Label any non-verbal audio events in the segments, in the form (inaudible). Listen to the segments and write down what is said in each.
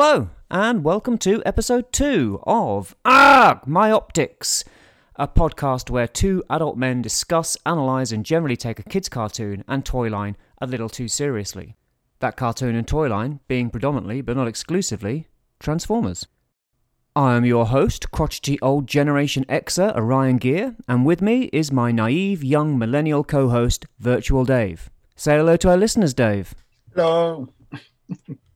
Hello, and welcome to episode two of Ah, My Optics, a podcast where two adult men discuss, analyse, and generally take a kid's cartoon and toy line a little too seriously. That cartoon and toy line being predominantly, but not exclusively, Transformers. I am your host, crotchety old Generation Xer, Orion Gear, and with me is my naive young millennial co host, Virtual Dave. Say hello to our listeners, Dave. Hello. (laughs)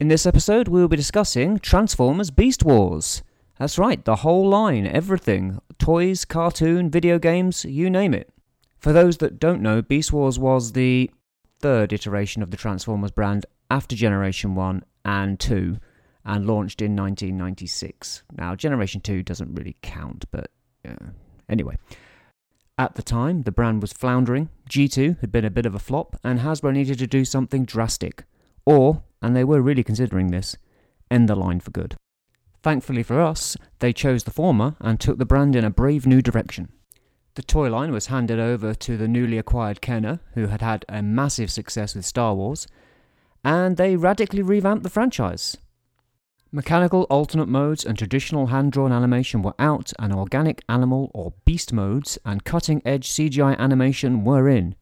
In this episode, we will be discussing Transformers Beast Wars. That's right, the whole line, everything toys, cartoon, video games, you name it. For those that don't know, Beast Wars was the third iteration of the Transformers brand after Generation 1 and 2 and launched in 1996. Now, Generation 2 doesn't really count, but anyway. At the time, the brand was floundering, G2 had been a bit of a flop, and Hasbro needed to do something drastic. Or, and they were really considering this, end the line for good. Thankfully for us, they chose the former and took the brand in a brave new direction. The toy line was handed over to the newly acquired Kenner, who had had a massive success with Star Wars, and they radically revamped the franchise. Mechanical alternate modes and traditional hand drawn animation were out, and organic animal or beast modes and cutting edge CGI animation were in.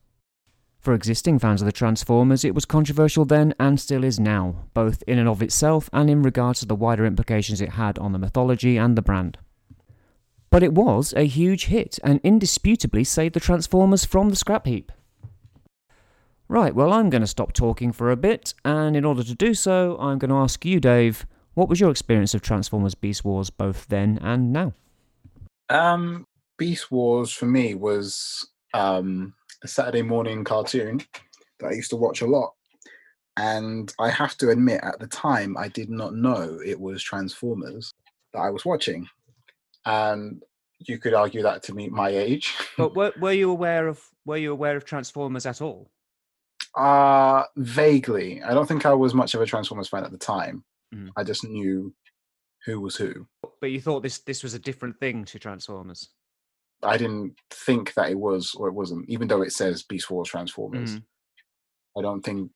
For existing fans of the Transformers, it was controversial then and still is now, both in and of itself and in regards to the wider implications it had on the mythology and the brand. But it was a huge hit and indisputably saved the Transformers from the scrap heap. Right, well, I'm going to stop talking for a bit, and in order to do so, I'm going to ask you, Dave, what was your experience of Transformers Beast Wars both then and now? Um, Beast Wars for me was um, a Saturday morning cartoon that I used to watch a lot. And I have to admit, at the time, I did not know it was Transformers that I was watching. And you could argue that to meet my age. (laughs) But were, were you aware of were you aware of Transformers at all? Uh vaguely. I don't think I was much of a Transformers fan at the time. Mm. I just knew who was who. But you thought this this was a different thing to Transformers. I didn't think that it was or it wasn't, even though it says Beast Wars Transformers. Mm. I don't think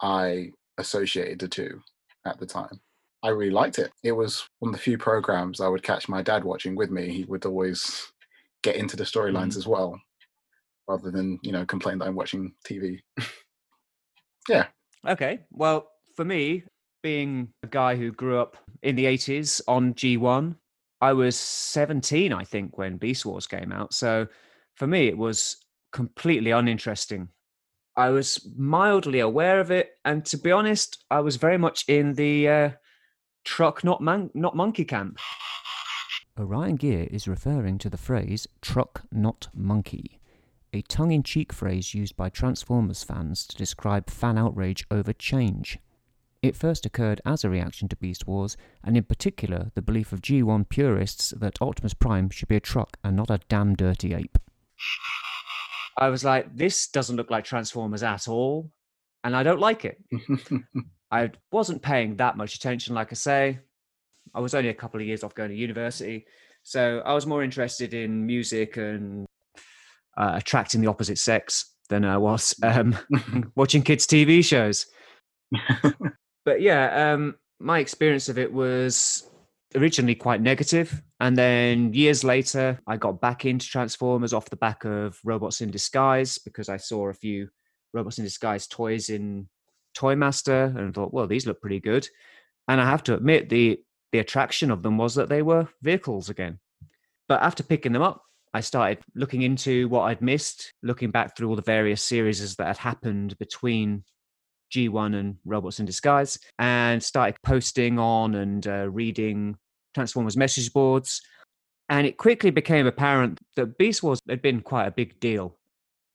I associated the two at the time. I really liked it. It was one of the few programs I would catch my dad watching with me. He would always get into the storylines Mhm. as well, rather than, you know, complain that I'm watching TV. (laughs) yeah. Okay. Well, for me, being a guy who grew up in the 80s on G1, I was 17, I think, when Beast Wars came out. So for me, it was completely uninteresting. I was mildly aware of it. And to be honest, I was very much in the uh, truck, not, man- not monkey camp. Orion Gear is referring to the phrase truck, not monkey, a tongue in cheek phrase used by Transformers fans to describe fan outrage over change. It first occurred as a reaction to Beast Wars, and in particular the belief of G1 purists that Optimus Prime should be a truck and not a damn dirty ape. I was like, this doesn't look like Transformers at all, and I don't like it. (laughs) I wasn't paying that much attention, like I say. I was only a couple of years off going to university, so I was more interested in music and uh, attracting the opposite sex than I was um, (laughs) (laughs) watching kids' TV shows. But yeah, um, my experience of it was originally quite negative, and then years later, I got back into Transformers off the back of Robots in Disguise because I saw a few Robots in Disguise toys in Toy Master and thought, well, these look pretty good. And I have to admit, the the attraction of them was that they were vehicles again. But after picking them up, I started looking into what I'd missed, looking back through all the various series that had happened between G1 and Robots in Disguise, and started posting on and uh, reading Transformers message boards. And it quickly became apparent that Beast Wars had been quite a big deal.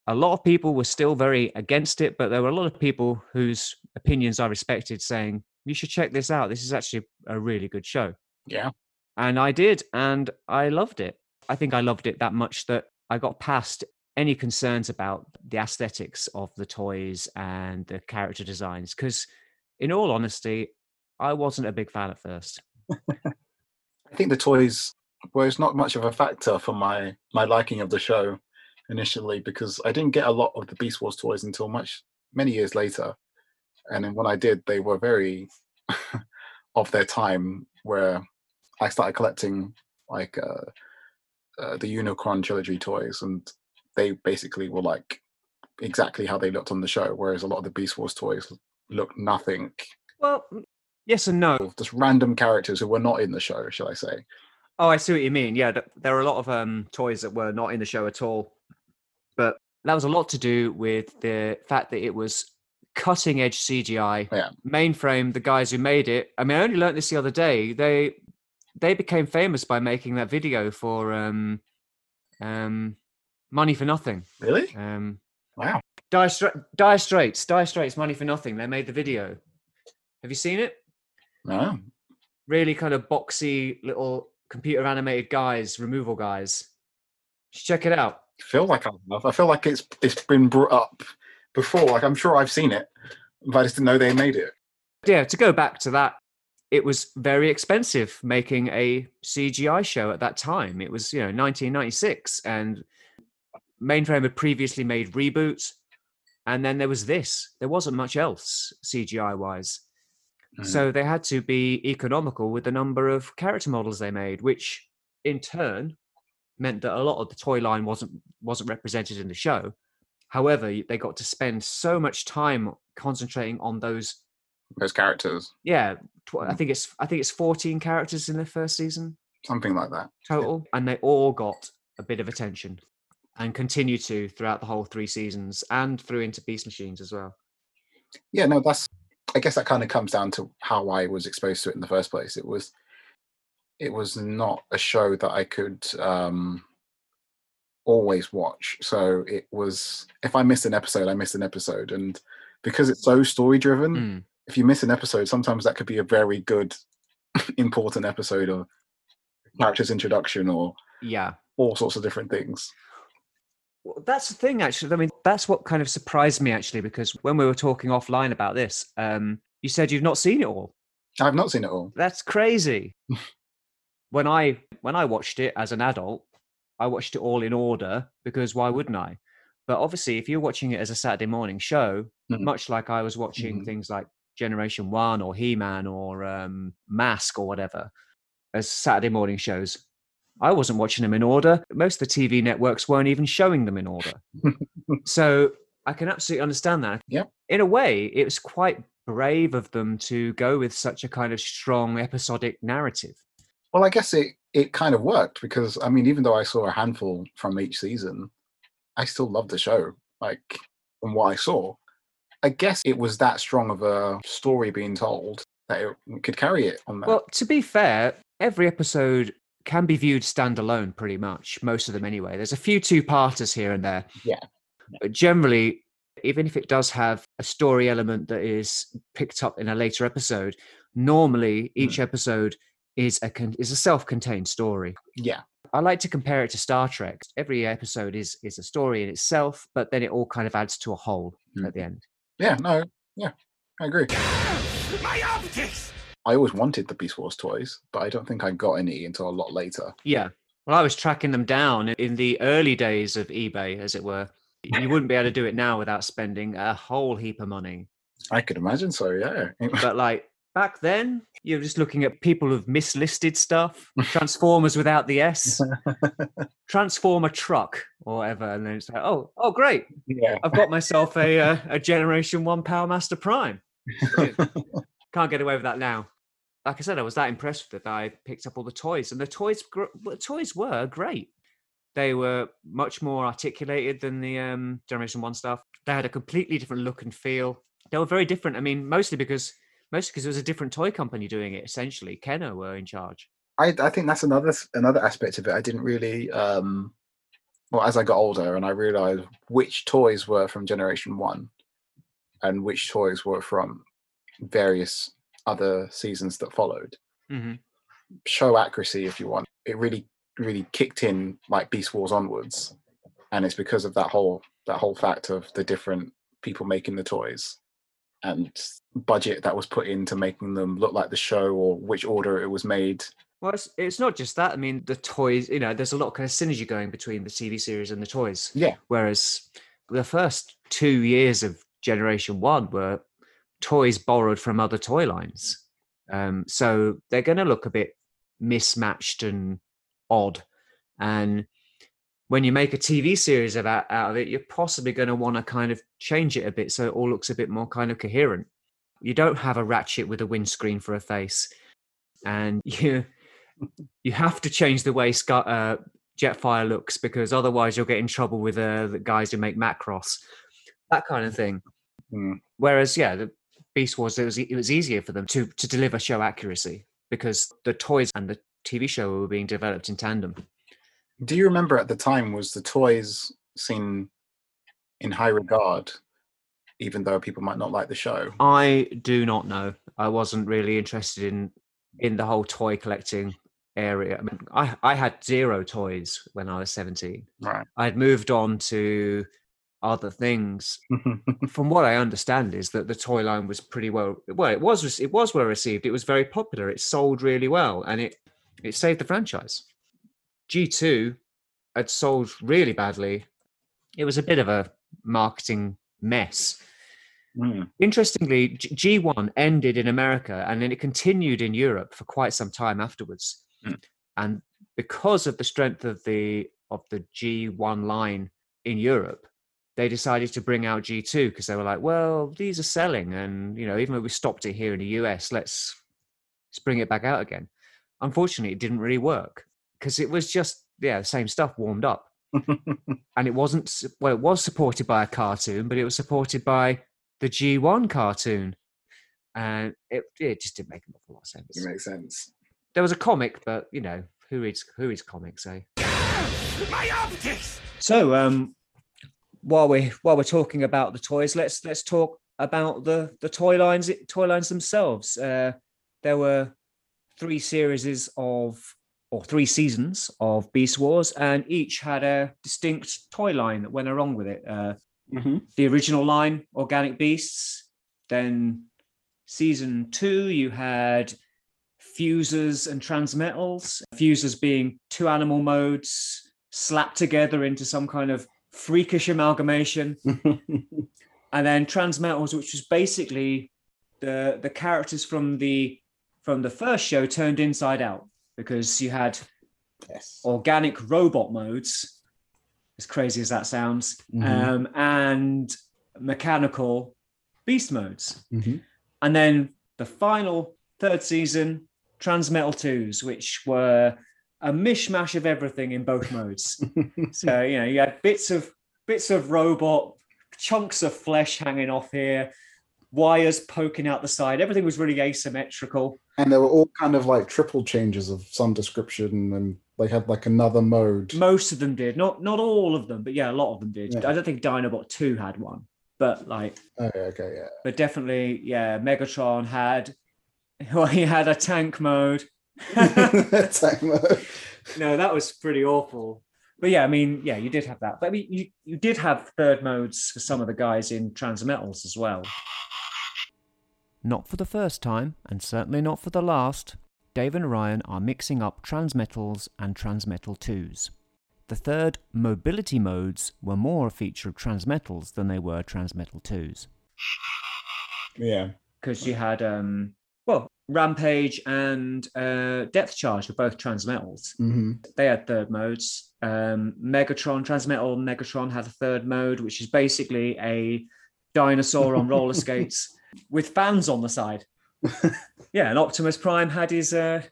A lot of people were still very against it, but there were a lot of people whose opinions I respected saying, you should check this out. This is actually a really good show. yeah. And I did, and I loved it. I think I loved it that much that I got past any concerns about the aesthetics of the toys and the character designs. Because, in all honesty, I wasn't a big fan at first. I think the toys was not much of a factor for my my liking of the show initially because I didn't get a lot of the Beast Wars toys until much many years later, and then when I did, they were very (laughs) of their time where I started collecting like uh, uh, the Unicron trilogy toys, and they basically were like exactly how they looked on the show, whereas a lot of the Beast Wars toys looked nothing. Well, yes and no. Just random characters who were not in the show, shall I say? Oh, I see what you mean. Yeah, there are a lot of um, toys that were not in the show at all, but that was a lot to do with the fact that it was cutting edge CGI. Yeah. Mainframe, the guys who made it. I mean, I only learned this the other day. They they became famous by making that video for um, um, Money for Nothing. Really? Um, wow. Dire, Stra- Dire Straits, Dire Straits, Money for Nothing. They made the video. Have you seen it? No. Really kind of boxy little computer animated guys, removal guys. Check it out. I feel like I have. I feel like it's it's been brought up before. Like I'm sure I've seen it, but I just didn't know they made it. Yeah, to go back to that, it was very expensive making a CGI show at that time. It was, you know, 1996 and Mainframe had previously made reboots and then there was this. There wasn't much else CGI wise. Mm. So they had to be economical with the number of character models they made, which in turn meant that a lot of the toy line wasn't wasn't represented in the show. However, they got to spend so much time concentrating on those those characters. Yeah, I mm. think it's I think it's 14 characters in the first season. Something like that. Total, and they all got a bit of attention and continue to throughout the whole three seasons and through into Beast Machines as well. Yeah, no, that's I guess that kind of comes down to how I was exposed to it in the first place. It was it was not a show that I could um always watch. So it was if I missed an episode, I missed an episode. And because it's so story driven, mm. if you miss an episode, sometimes that could be a very good (laughs) important episode or character's introduction or yeah all sorts of different things well, that's the thing, actually. I mean, that's what kind of surprised me, actually, because when we were talking offline about this, um, you said you've not seen it all. I've not seen it all. That's crazy. (laughs) when I when I watched it as an adult, I watched it all in order because why wouldn't I? But obviously, if you're watching it as a Saturday morning show, mm-hmm. much like I was watching mm-hmm. things like Generation One or He Man or um, Mask or whatever, as Saturday morning shows, I wasn't watching them in order. Most of the TV networks weren't even showing them in order. (laughs) so I can absolutely understand that. Yeah. In a way, it was quite brave of them to go with such a kind of strong episodic narrative. Well, I guess it it kind of worked because I mean, even though I saw a handful from each season, I still loved the show. Like from what I saw, I guess it was that strong of a story being told that it could carry it on that. Well, to be fair, every episode can be viewed standalone pretty much, most of them anyway. There's a few two parters here and there. Yeah. But generally, even if it does have a story element that is picked up in a later episode, normally each mm. episode is a con- is a self-contained story. Yeah. I like to compare it to Star Trek. Every episode is is a story in itself, but then it all kind of adds to a whole mm. at the end. Yeah, no, yeah, I agree. My optics! I always wanted the Beast Wars toys, but I don't think I got any until a lot later. Yeah. Well, I was tracking them down in the early days of eBay, as it were. You wouldn't be able to do it now without spending a whole heap of money. I could imagine so, yeah. (laughs) but like back then, you're just looking at people who've mislisted stuff, Transformers without the S, (laughs) Transformer truck or whatever, and then it's like, oh, oh, great, yeah, I've got myself a a, a Generation One Power Master Prime. (laughs) Can't get away with that now like I said, I was that impressed with it that I picked up all the toys, and the toys, the toys were great. They were much more articulated than the um, Generation One stuff. They had a completely different look and feel. They were very different. I mean, mostly because mostly because it was a different toy company doing it. Essentially, Kenner were in charge. I, I think that's another another aspect of it. I didn't really, um, well, as I got older and I realized which toys were from Generation One, and which toys were from various other seasons that followed. Mm-hmm. Show accuracy, if you want. It really, really kicked in like Beast Wars onwards, and it's because of that whole that whole fact of the different people making the toys and budget that was put into making them look like the show or which order it was made. Well, it's, it's not just that. I mean, the toys, you know, there's a lot of kind of synergy going between the TV series and the toys. Yeah. Whereas the first two years of Generation One were toys borrowed from other toy lines. Um, so they're going to look a bit mismatched and odd. And when you make a TV series of out, out of it, you're possibly going to want to kind of change it a bit so it all looks a bit more kind of coherent. You don't have a ratchet with a windscreen for a face, and (laughs) you you have to change the way Scott, uh, Jetfire looks because otherwise you'll get in trouble with uh, the guys who make Macross, that kind of thing. Mm. Whereas, yeah, the Beast Wars it was it was easier for them to to deliver show accuracy because the toys and the TV show were being developed in tandem. Do you remember at the time was the toys seen in high regard, even though people might not like the show? I do not know. I wasn't really interested in in the whole toy collecting area. I mean, I, I had zero toys when I was 17. Right. I had moved on to other things. (laughs) From what I understand, is that the toy line was pretty well. Well, it was it was well received. It was very popular. It sold really well, and it it saved the franchise. G two had sold really badly. It was a bit of a marketing mess. Mm. Interestingly, G one ended in America, and then it continued in Europe for quite some time afterwards. Mm. And because of the strength of the of the G one line in Europe, they decided to bring out G2 because they were like, well, these are selling. And, you know, even though we stopped it here in the US, let's, let's bring it back out again. Unfortunately, it didn't really work because it was just, yeah, the same stuff warmed up. (laughs) and it wasn't, well, it was supported by a cartoon, but it was supported by the G1 cartoon. And it, it just didn't make an awful lot of sense. it makes sense. There was a comic, but, you know, who reads, who reads comics, eh? My optics! So, um, while we while we're talking about the toys, let's let's talk about the the toy lines toy lines themselves. Uh, there were three series of or three seasons of Beast Wars, and each had a distinct toy line that went along with it. Uh, mm-hmm. The original line, Organic Beasts. Then season two, you had Fuzors and transmetals. Fuzors being two animal modes slapped together into some kind of freakish amalgamation. (laughs) and then Transmetals, which was basically the the characters from the from the first show turned inside out because you had yes. organic robot modes, as crazy as that sounds, Mhm. um, and mechanical beast modes. Mhm. And then the final third season, Transmetal Twos, which were a mishmash of everything in both modes. (laughs) so you know, you had bits of bits of robot, chunks of flesh hanging off here, wires poking out the side. Everything was really asymmetrical. And they were all kind of like triple changers of some description, and they had like another mode. Most of them did, not not all of them, but yeah, a lot of them did. Yeah. I don't think Dinobot Two had one, but like, Oh, okay, yeah. but definitely, yeah, Megatron had. (laughs) Well, he had a tank mode. (laughs) Attack no, that was pretty awful. But yeah, I mean, yeah, you did have that. But I mean, you, you did have third modes for some of the guys in Transmetals as well. Not for the first time, and certainly not for the last, Dave and Orion are mixing up Transmetals and Transmetal 2s. The third, mobility modes, were more a feature of Transmetals than they were Transmetal 2s. Yeah. Because you had, um, well, Rampage and uh, Depth Charge were both Transmetals. hmm they had third modes. Um, Megatron, Transmetal Megatron had a third mode, which is basically a dinosaur on roller (laughs) skates with fans on the side. (laughs) Yeah, and Optimus Prime had his uh,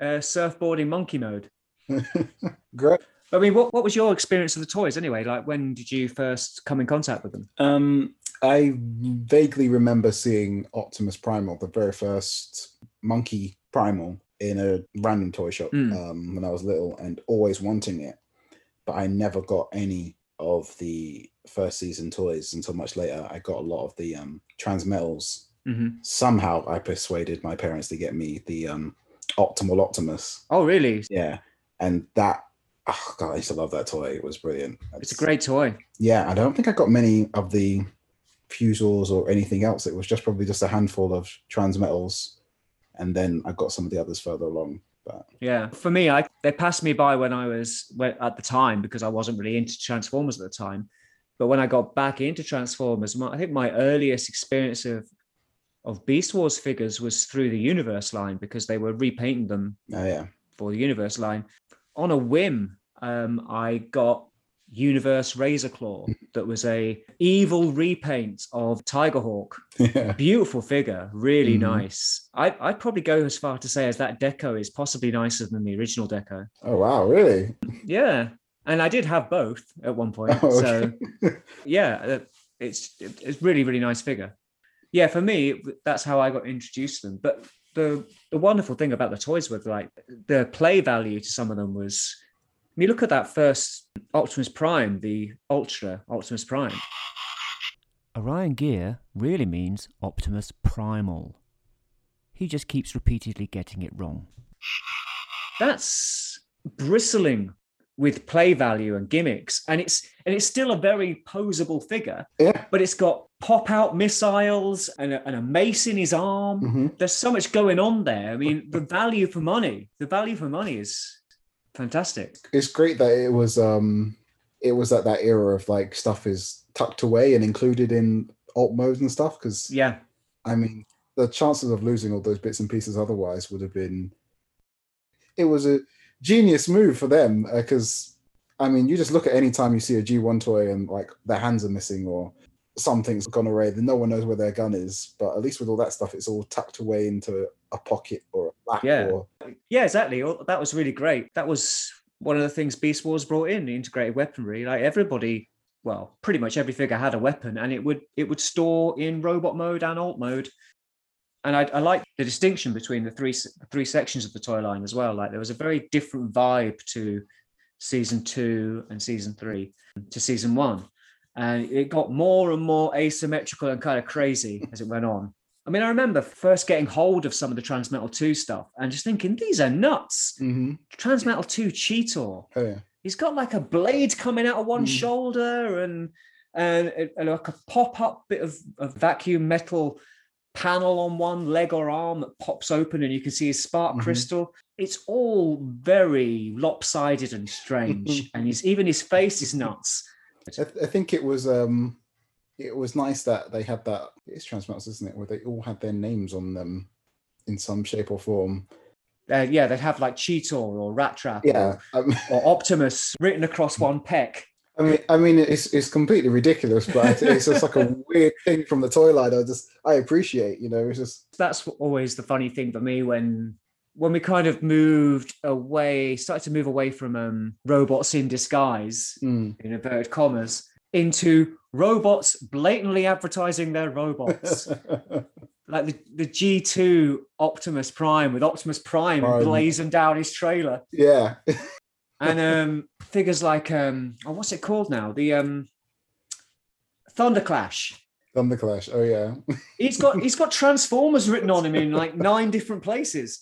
uh, surfboarding monkey mode. (laughs) Great. I mean, what, what was your experience of the toys anyway? Like, when did you first come in contact with them? Um, I vaguely remember seeing Optimus Primal, the very first monkey primal, in a random toy shop Mm. um, when I was little, and always wanting it. But I never got any of the first season toys until much later. I got a lot of the um, Transmetals. Mm-hmm. Somehow, I persuaded my parents to get me the um, Optimal Optimus. Oh, really? Yeah, and that. Oh God, I used to love that toy. It was brilliant. It's a great toy. Yeah, I don't think I got many of the Fuzors or anything else. It was just probably just a handful of transmetals, and then I got some of the others further along. But Yeah, for me, I they passed me by when I was at the time because I wasn't really into Transformers at the time. But when I got back into Transformers, my, I think my earliest experience of of Beast Wars figures was through the Universe line because they were repainting them Oh yeah. for the Universe line. On a whim, um, I got Universe Razor Claw (laughs) that was a evil repaint of Tigerhawk. Yeah. Beautiful figure, really Mhm. nice. I, I'd probably go as far to say as that deco is possibly nicer than the original deco. Oh wow, really? Yeah, and I did have both at one point. Oh, (laughs) So (laughs) yeah, uh, it's it's really really nice figure. Yeah, for me, that's how I got introduced to them. But the the wonderful thing about the toys was like the play value to some of them was. I mean, look at that first Optimus Prime, the Ultra Optimus Prime. Orion Gear really means Optimus Primal. He just keeps repeatedly getting it wrong. That's bristling with play value and gimmicks, and it's and it's still a very posable figure. Yeah. But it's got pop out missiles and a, and a mace in his arm. hmm there's so much going on there. I mean, the value for money, the value for money is fantastic. It's great that it was um it was at that era of like stuff is tucked away and included in alt modes and stuff because Yeah, I mean the chances of losing all those bits and pieces otherwise would have been it was a genius move for them because I mean you just look at any time you see a G1 toy and like their hands are missing or something's gone away then no one knows where their gun is but at least with all that stuff it's all tucked away into a pocket or a lap Yeah. or yeah, exactly. Oh, That was really great. That was one of the things Beast Wars brought in, integrated weaponry. Like everybody, well, pretty much every figure had a weapon, and it would it would store in robot mode and alt mode. And I, I like the distinction between the three three sections of the toy line as well. Like there was a very different vibe to season two and season three to season one, and it got more and more asymmetrical and kind of crazy as it went on. I mean, I remember first getting hold of some of the Transmetal 2 stuff and just thinking, these are nuts. Mhm. Transmetal 2 Cheetor. oh yeah He's got like a blade coming out of one Mm. shoulder and, and, and like a pop up bit of, of vacuum metal panel on one leg or arm that pops open and you can see his spark Mhm. crystal. It's all very lopsided and strange. (laughs) and he's, even his face is nuts. I, th- I think it was um it was nice that they had that it's Transmetals, isn't it? Where they all had their names on them in some shape or form. Uh, yeah, they'd have like Cheetor or Rat Trap Yeah. Um, or, or Optimus written across one peck. I mean I mean it's it's completely ridiculous, but it's just like a (laughs) weird thing from the toy line. I just I appreciate, you know, it's just that's always the funny thing for me when when we kind of moved away started to move away from um robots in disguise mm, in inverted commas into robots blatantly advertising their robots (laughs) like the, the g2 optimus prime with optimus prime, Prime. blazing down his trailer yeah. and um figures like um oh, what's it called now the um thunderclash Thunderclash. Oh yeah. He's got he's got Transformers written on him in like nine different places.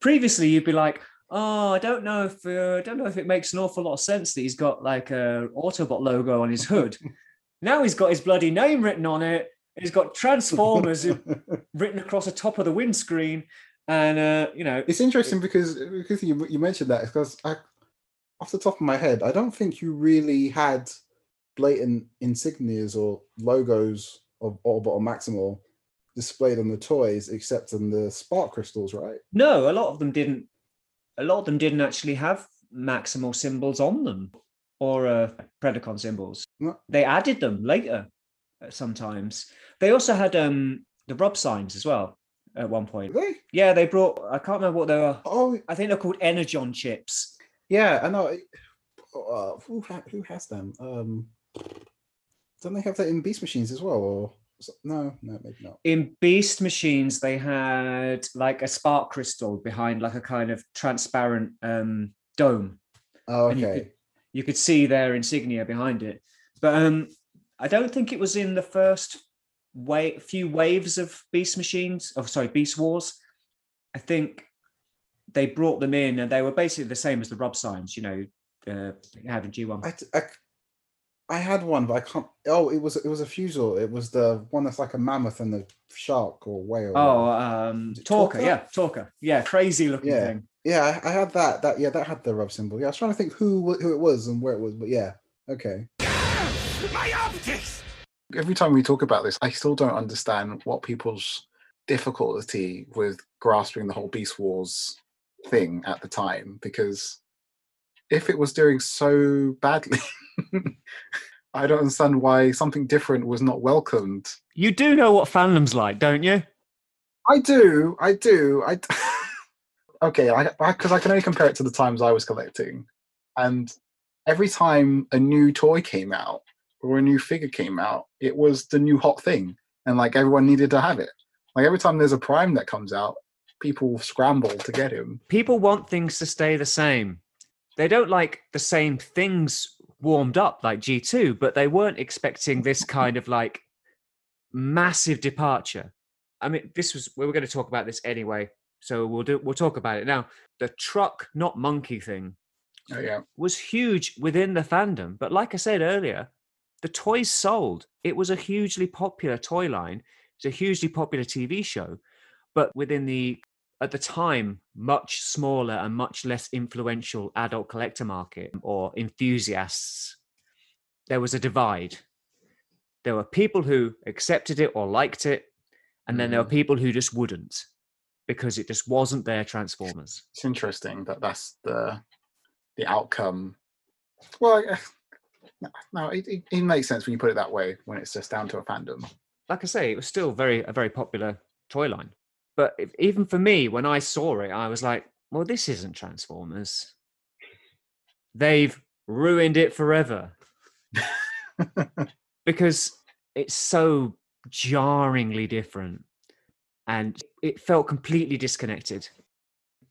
Previously, you'd be like, "Oh, I don't know if uh, I don't know if it makes an awful lot of sense that he's got like a Autobot logo on his hood." (laughs) now he's got his bloody name written on it. He's got Transformers (laughs) written across the top of the windscreen, and uh, you know, It's interesting because because you, you mentioned that because I, off the top of my head, I don't think you really had blatant insignias or logos of Autobot or Maximal displayed on the toys, except on the spark crystals, right? no, a lot of them didn't. A lot of them didn't actually have Maximal symbols on them or uh, Predacon symbols. No. They added them later uh, sometimes. They also had um the rub signs as well at one point. Really? Yeah, they brought. I can't remember what they were. Oh, I think they're called Energon chips. yeah, I know. Uh, who ha- who has them? Um, don't they have that in Beast Machines as well? Or no, no, maybe not. In Beast machines, they had like a spark crystal behind like a kind of transparent um dome. Oh, and you okay. could, you could see their insignia behind it. But um, I don't think it was in the first way few waves of Beast Machines. Oh, sorry, Beast Wars. I think they brought them in, and they were basically the same as the rub signs. You know, uh, you have in G one. I, t- I, I had one, but I can't. Oh, it was it was a Fuzor. It was the one that's like a mammoth and the shark or whale. Oh, um, Torca, Torca? yeah, Torca, yeah, crazy looking Yeah. thing. yeah, I, I had that. That yeah, that had the rub symbol. Yeah, I was trying to think who who it was and where it was, but yeah, okay. My optics! Every time we talk about this, I still don't understand what people's difficulty with grasping the whole Beast Wars thing at the time because if it was doing so badly, (laughs) I don't understand why something different was not welcomed. You do know what fandom's like, don't you? I do, I do. I (laughs) okay, I because I, I can only compare it to the times I was collecting, and every time a new toy came out or a new figure came out, it was the new hot thing, and like everyone needed to have it. Like every time there's a prime that comes out, people scramble to get him. People want things to stay the same. They don't like the same things warmed up like G2, but they weren't expecting this kind of like massive departure. I mean, this was we were going to talk about this anyway, so we'll do we'll talk about it now. The truck, not monkey thing Oh yeah, was huge within the fandom, but like I said earlier, the toys sold. It was a hugely popular toy line. It's a hugely popular TV show, but within the at the time much smaller and much less influential adult collector market or enthusiasts, there was a divide. There were people who accepted it or liked it, and then there were hmm. people who just wouldn't because it just wasn't their Transformers. it's interesting that that's the the outcome. Well, (sighs) no it, it, it makes sense when you put it that way. When it's just down to a fandom. like I say, it was still very a very popular toy line. But if, even for me, when I saw it, I was like, "Well, this isn't Transformers. They've ruined it forever (laughs) because it's so jarringly different, and it felt completely disconnected."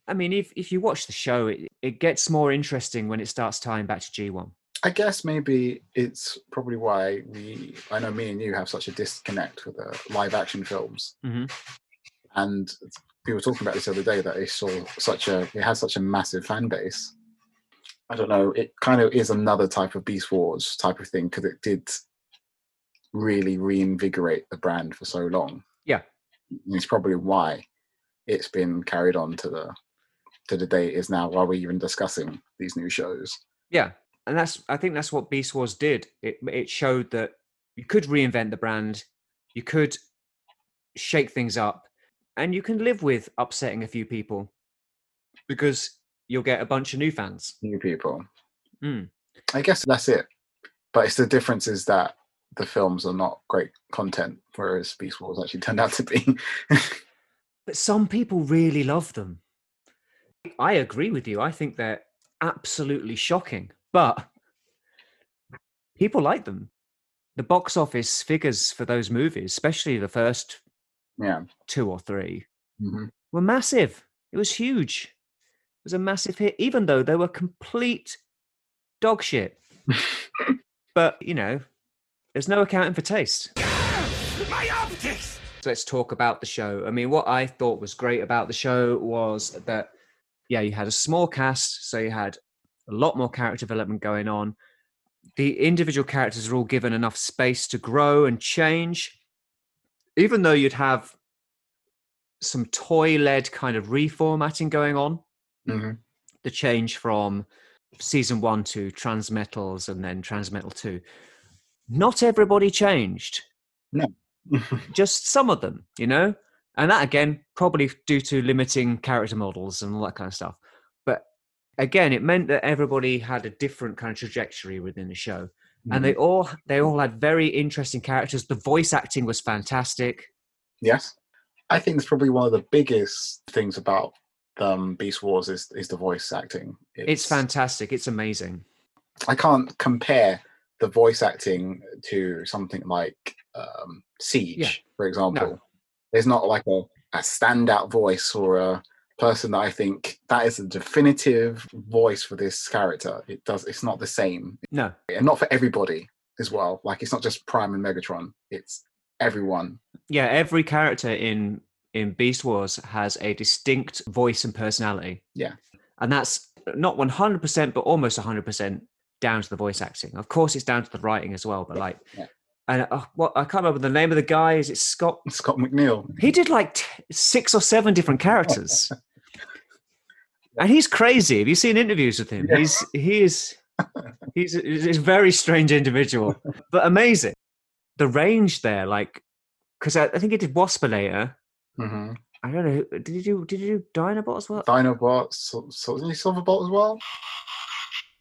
I mean, if if you watch the show, it, it gets more interesting when it starts tying back to G one. I guess maybe it's probably why we. I know me and you have such a disconnect with the live action films, Mhm. And we were talking about this the other day that it saw such a it has such a massive fan base. I don't know. It kind of is another type of Beast Wars type of thing because it did really reinvigorate the brand for so long. Yeah. And it's probably why it's been carried on to the to the day it is now while we're even discussing these new shows. Yeah, and that's I think that's what Beast Wars did. It it showed that you could reinvent the brand, you could shake things up, and you can live with upsetting a few people because you'll get a bunch of new fans. New people. Mm. I guess that's it. But it's the difference is that the films are not great content, whereas Beast Wars actually (laughs) turned out to be. But some people really love them. I agree with you. I think they're absolutely shocking, but people like them. The box office figures for those movies, especially the first yeah. two or three, hmm were massive. It was huge. It was a massive hit, even though they were complete dog shit. (laughs) but, you know, there's no accounting for taste. (laughs) My optics! So let's talk about the show. I mean, what I thought was great about the show was that, yeah, you had a small cast, so you had a lot more character development going on. The individual characters are all given enough space to grow and change, even though you'd have some toy led kind of reformatting going on. hmm The change from season one to Transmetals and then Transmetal 2. Not everybody changed No. (laughs) just some of them, you know? And that again, probably due to limiting character models and all that kind of stuff. But again, it meant that everybody had a different kind of trajectory within the show. And they all they all had very interesting characters. The voice acting was fantastic. yes, I think it's probably one of the biggest things about um, Beast Wars is is the voice acting. It's fantastic. It's amazing. I can't compare the voice acting to something like um, Siege, for example. There's not like a, a standout voice or a person that I think that is a definitive voice for this character. It does. It's not the same, No, and not for everybody as well. Like it's not just Prime and Megatron. It's everyone. yeah, every character in in Beast Wars has a distinct voice and personality. Yeah. and that's not one hundred percent, but almost hundred percent down to the voice acting. Of course, it's down to the writing as well. But like, Yeah. And uh, what I can't remember the name of the guy. Is it Scott? Scott McNeil. He did like t- six or seven different characters, (laughs) and he's crazy. Have you seen interviews with him? Yeah. He's he is he's a, he's a very strange individual, but amazing. the range there, like, because I, I think he did Waspinator. hmm I don't know. Did you do? Did you do Dinobot as well? Dinobot, so, so isn't he Silverbot as well?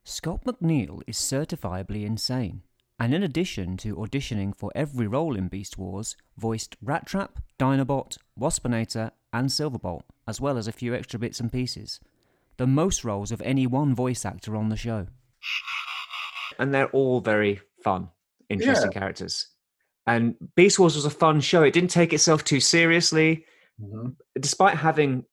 Scott McNeil is certifiably insane, and in addition to auditioning for every role in Beast Wars, voiced Rat Trap, Dinobot, Waspinator, and Silverbolt, as well as a few extra bits and pieces. The most roles of any one voice actor on the show. and they're all very fun, interesting characters. And Beast Wars was a fun show. It didn't take itself too seriously, hmm despite having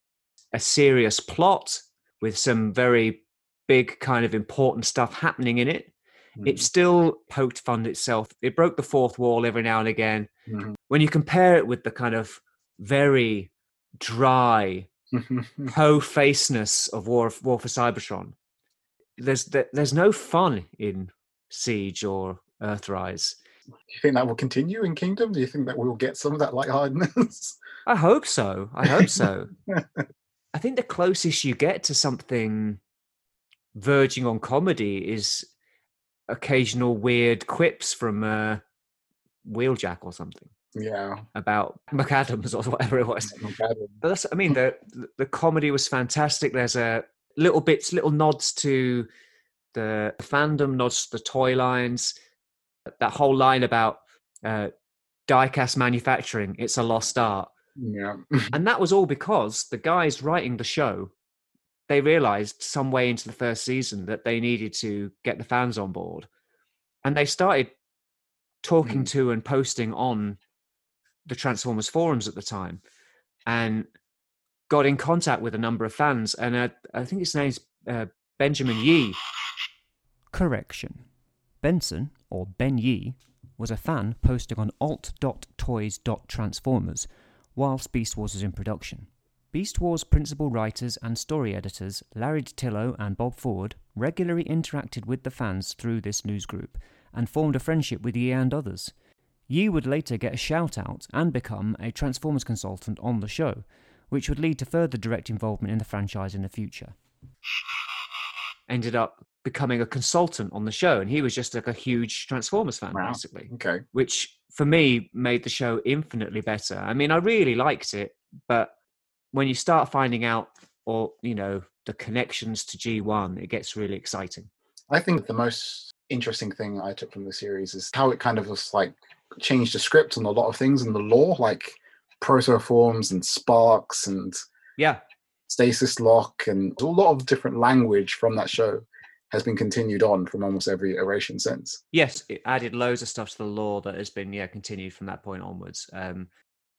a serious plot with some very big, kind of important stuff happening in it. It still poked fun itself. It broke the fourth wall every now and again. Mhm. When you compare it with the kind of very dry, (laughs) po-faceness of War, War for Cybertron, there's there's no fun in Siege or Earthrise. Do you think that will continue in Kingdom? Do you think that we'll get some of that lightheartedness? (laughs) I hope so. I hope so. (laughs) I think the closest you get to something verging on comedy is occasional weird quips from uh, Wheeljack or something yeah. about (laughs) McAdams or whatever it was. bad. But that's, I mean, the the comedy was fantastic. There's a little bits, little nods to the fandom, nods to the toy lines. That whole line about uh, diecast manufacturing, it's a lost art. Yeah. And that was all because the guys writing the show, they realized some way into the first season that they needed to get the fans on board. And they started talking Mm. to and posting on the Transformers forums at the time and got in contact with a number of fans. And uh, I think his name's uh, Benjamin Yee. Correction. Benson, or Ben Yee, was a fan posting on alt.toys.transformers whilst Beast Wars was in production. Beast Wars principal writers and story editors Larry DiTillo and Bob Forward regularly interacted with the fans through this news group and formed a friendship with Yee and others. Yee would later get a shout out and become a Transformers consultant on the show, which would lead to further direct involvement in the franchise in the future. Ended up becoming a consultant on the show. And he was just like a huge Transformers fan, Wow. basically. Okay. which for me made the show infinitely better. I mean, I really liked it, but when you start finding out, or you know, the connections to G1, it gets really exciting. I think the most interesting thing I took from the series is how it kind of was like changed the script on a lot of things in the lore, like protoforms and sparks and Yeah, stasis lock and a lot of different language from that show has been continued on from almost every iteration since. yes, it added loads of stuff to the lore that has been yeah continued from that point onwards. Um,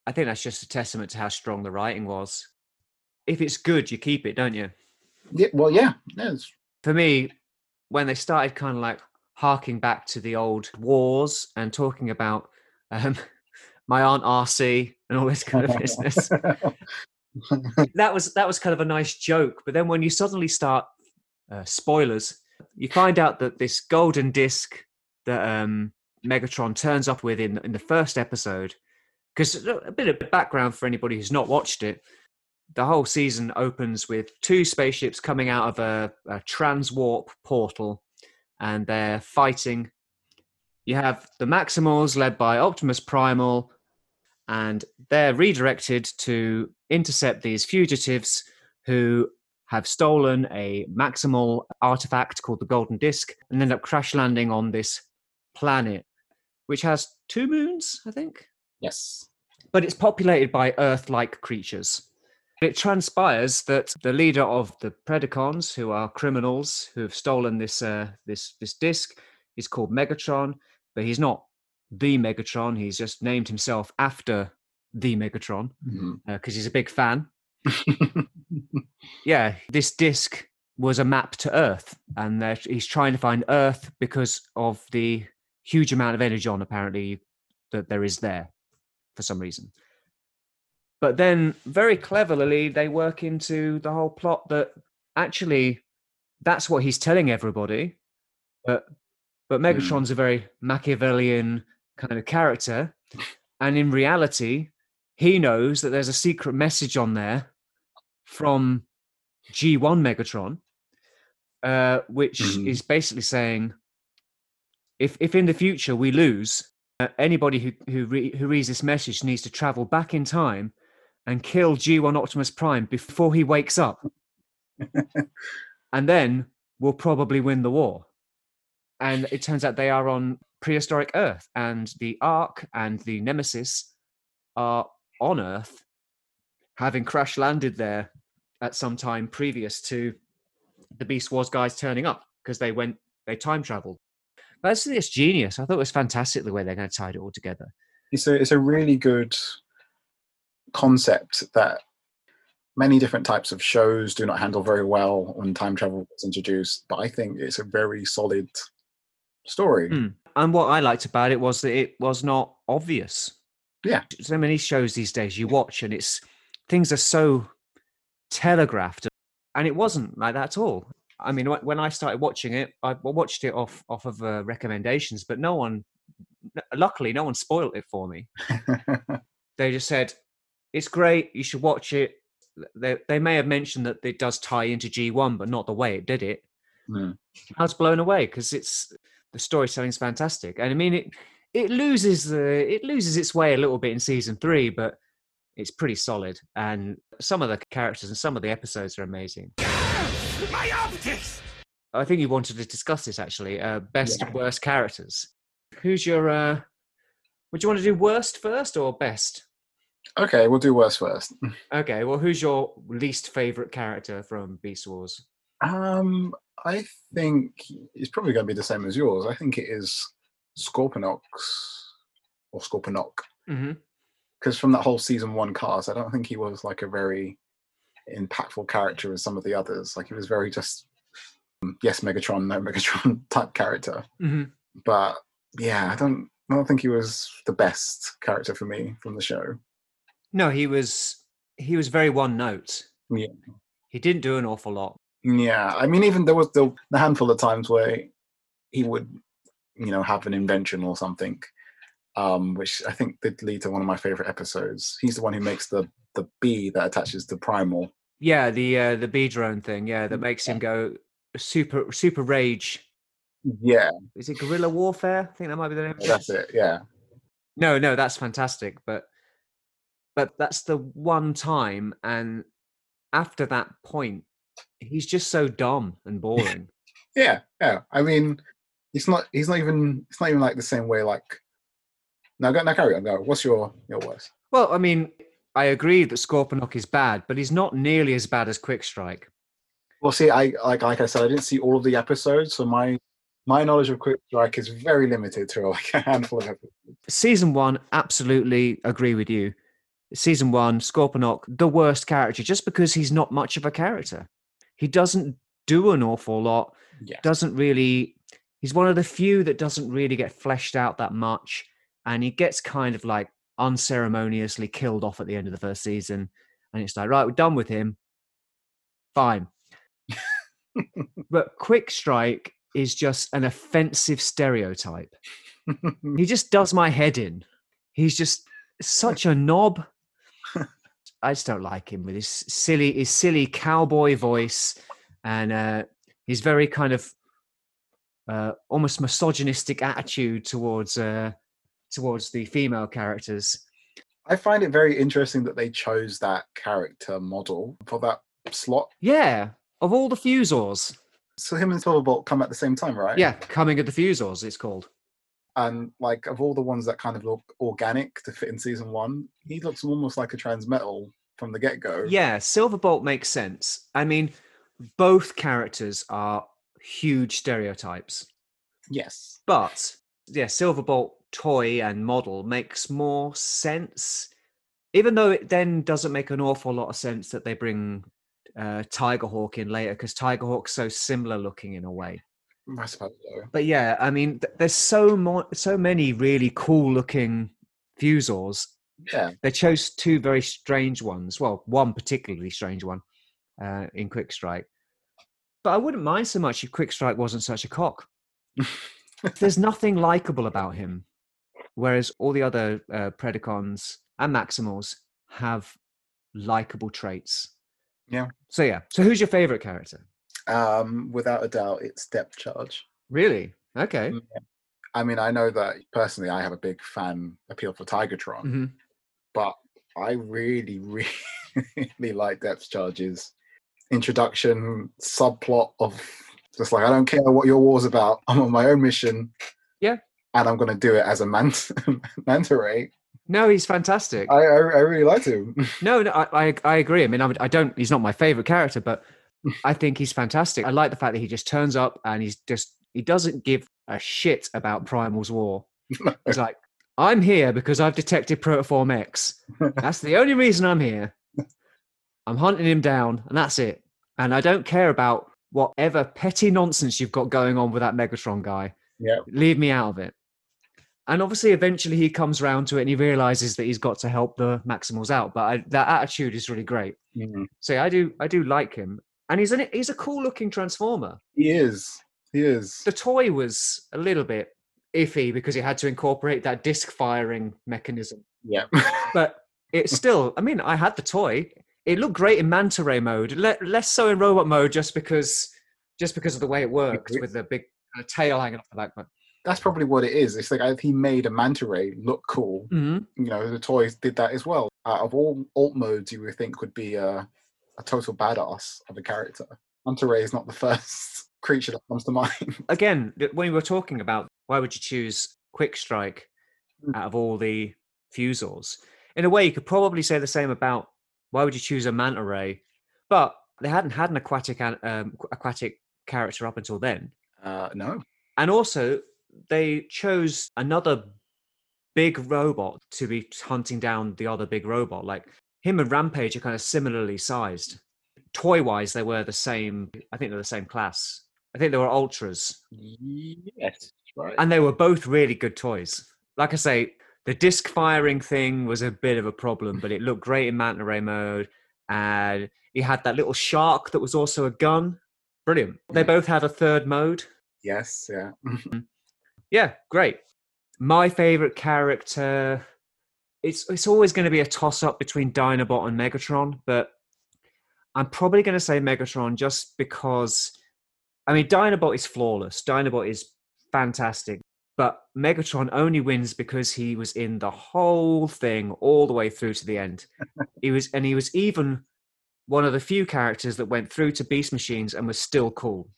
I think that's just a testament to how strong the writing was. If it's good, you keep it, don't you? Yeah, well, yeah, yeah, for me, when they started kind of like harking back to the old wars and talking about um, (laughs) my aunt Arcee and all this kind of business, (laughs) that was that was kind of a nice joke. But then when you suddenly start uh, spoilers, you find out that this golden disc that um, Megatron turns up with in in the first episode, because a bit of background for anybody who's not watched it. The whole season opens with two spaceships coming out of a, a transwarp portal, and they're fighting. You have the Maximals led by Optimus Primal, and they're redirected to intercept these fugitives who have stolen a maximal artifact called the Golden Disc and end up crash landing on this planet, which has two moons, I think, yes. but it's populated by Earth like creatures. It transpires that the leader of the Predacons, who are criminals who have stolen this uh, this this disc, is called Megatron, but he's not the Megatron. He's just named himself after the Megatron because he's a big fan. (laughs) Yeah, this disc was a map to Earth, and he's trying to find Earth because of the huge amount of energy on apparently that there is there for some reason. But then, very cleverly, they work into the whole plot that actually that's what he's telling everybody. But but Megatron's a very Machiavellian kind of character, and in reality, he knows that there's a secret message on there from G1 Megatron, uh, which Mhm. is basically saying if if in the future we lose, uh, anybody who who, re- who reads this message needs to travel back in time and kill G1 Optimus Prime before he wakes up, (laughs) and then we'll probably win the war. And it turns out they are on prehistoric Earth, and the Ark and the Nemesis are on Earth, having crash landed there at some time previous to the Beast Wars guys turning up because they went they time traveled. That's it's genius. I thought it was fantastic the way they're going to tie it all together. It's a it's a really good concept that many different types of shows do not handle very well when time travel is introduced. But I think it's a very solid story. Mm. And what I liked about it was that it was not obvious. Yeah. So many shows these days you watch and it's things are so telegraphed and it wasn't like that at all. I mean, when I started watching it, I watched it off off of uh, recommendations, but no one, luckily, no one spoiled it for me. (laughs) they just said it's great, you should watch it. They they may have mentioned that it does tie into G one, but not the way it did it. Mm. I was blown away because it's the storytelling is fantastic, and I mean it. It loses the it loses its way a little bit in season three, but it's pretty solid. And some of the characters and some of the episodes are amazing. My optics! I think you wanted to discuss this actually. Uh, best Yeah. and worst characters. Who's your? uh Would you want to do worst first or best? okay, we'll do worst first. (laughs) Okay. Well, who's your least favorite character from Beast Wars? Um, I think it's probably going to be the same as yours. I think it is Scorpionox or Scorponok Mm-hmm. because from that whole season one cast, I don't think he was like a very impactful character as some of the others. Like he was very just um, yes, Megatron, no (laughs) Megatron type character. Mm-hmm. But yeah, I don't. I don't think he was the best character for me from the show. No, he was. He was very one note. Yeah. He didn't do an awful lot. Yeah, I mean, even there was the, the handful of times where he would, you know, have an invention or something, um, which I think did lead to one of my favorite episodes. He's the one who makes the the bee that attaches to Primal. Yeah, the uh, the bee drone thing. Yeah, that makes him go super super rage. Yeah, Is it guerrilla warfare? I think that might be the name. that's it. Yeah, No, no, that's fantastic. But but that's the one time, and after that point, he's just so dumb and boring. (laughs) yeah, yeah. I mean, he's not. He's not even. It's not even like the same way. Like, now go. Now carry on. Go. What's your your worst? well, I mean, I agree that Scorponok is bad, but he's not nearly as bad as Quick Strike. Well, see, I like like I said, I didn't see all of the episodes, so my my knowledge of Quick Strike is very limited to like (laughs) a handful of episodes. Season one, absolutely agree with you. Season one, Scorponok, the worst character, just because he's not much of a character. He doesn't do an awful lot. Yeah. doesn't really he's one of the few that doesn't really get fleshed out that much and he gets kind of like unceremoniously killed off at the end of the first season and it's like right we're done with him. Fine. (laughs) But quick strike is just an offensive stereotype. He just does my head in. He's just such a knob. (laughs) I just don't like him with his silly his silly cowboy voice and uh his very kind of uh, almost misogynistic attitude towards uh, towards the female characters. I find it very interesting that they chose that character model for that slot. Yeah, of all the Fuzors, So him and Silverbolt come at the same time, right? yeah, coming of the Fuzors, it's called. And like of all the ones that kind of look organic to fit in season one, he looks almost like a transmetal from the get go. Yeah, Silverbolt makes sense. I mean, both characters are huge stereotypes, Yes. but yeah, Silverbolt toy and model makes more sense. Even though it then doesn't make an awful lot of sense that they bring uh, Tigerhawk in later because Tigerhawk's so similar looking in a way. I suppose so. But yeah, I mean, th- there's so mo- so many really cool looking Fuzors. Yeah. They chose two very strange ones. Well, one particularly strange one uh, in Quick Strike. But I wouldn't mind so much if Quick Strike wasn't such a cock. (laughs) There's nothing likable about him, whereas all the other uh, Predacons and Maximals have likable traits. Yeah. So yeah. So who's your favorite character? Um, without a doubt, it's depth charge. Really? Okay. Mm. I mean, I know that personally, I have a big fan appeal for Tigatron, Mhm. but I really, (laughs) really like Depth Charges introduction subplot of just like I don't care what your war's about. I'm on my own mission. Yeah. And I'm gonna do it as a manta (laughs) manta ray. No, he's fantastic. I, I I really liked him. (laughs) No, no, I, I, I agree. I mean, I, I don't. He's not my favorite character, but (laughs) I think he's fantastic. I like the fact that he just turns up and he's just he doesn't give a shit about Primal's War. He's like, I'm here because I've detected Protoform X. That's the only reason I'm here. I'm hunting him down, and that's it. And I don't care about whatever petty nonsense you've got going on with that Megatron guy. Yeah. Leave me out of it. And obviously, eventually, he comes round to it and he realizes that he's got to help the Maximals out. But I, that attitude is really great. Mhm. So I do, I do like him, and he's an, he's a cool looking Transformer. He is. He is. The toy was a little bit iffy because it had to incorporate that disc firing mechanism, Yeah. (laughs) but it's still. I mean, I had the toy. It looked great in manta ray mode, le- less so in robot mode, just because, just because of the way it worked with the big uh, tail hanging off the back. But That's probably what it is. It's like he made a manta ray look cool, Mhm. you know, the toys did that as well. Out of all alt modes, you would think would be a, a total badass of a character. Manta ray is not the (laughs) first creature that comes to mind. (laughs) again, when we were talking about why would you choose Quick Strike Mm. out of all the Fuzors, in a way, you could probably say the same about why would you choose a Manta Ray, but they hadn't had an aquatic um, aquatic character up until then, Uh, no. and also they chose another big robot to be hunting down the other big robot. Like him and Rampage are kind of similarly sized. Toy wise, they were the same. I think they're the same class. I think they were ultras Yes. Right. and they were both really good toys. Like I say, the disc firing thing was a bit of a problem, but it looked great in manta ray mode, and he had that little shark that was also a gun. Brilliant. They mm. both had a third mode. yes. Yeah. Mm-hmm. Yeah, great. My favorite character. It's it's always going to be a toss up between Dinobot and Megatron, but I'm probably going to say Megatron just because. I mean, Dinobot is flawless. Dinobot is fantastic, but Megatron only wins because he was in the whole thing all the way through to the end. he was, and he was even one of the few characters that went through to Beast Machines and was still cool.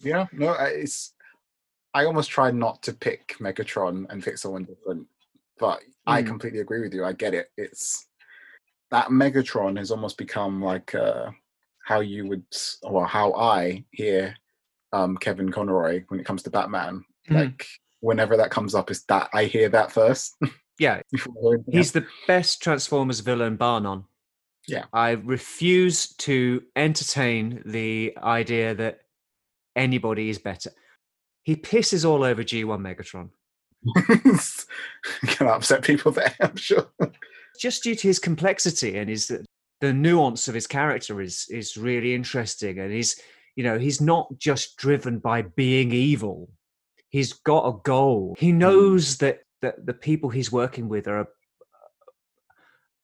Yeah. No. It's. I almost tried not to pick Megatron and pick someone different, but I Mm. completely agree with you. I get it. It's that Megatron has almost become like uh, how you would, or how I hear um, Kevin Conroy when it comes to Batman. Mhm. Like whenever that comes up, is that I hear that first. (laughs) Yeah, He's the best Transformers villain, bar none. Yeah. I I refuse to entertain the idea that anybody is better. He pisses all over G1 Megatron. (laughs) Can upset people there, (laughs) I'm sure. Just due to his complexity and his the nuance of his character is is really interesting. And he's you know, he's not just driven by being evil. He's got a goal. He hmm. knows that that the people he's working with are a,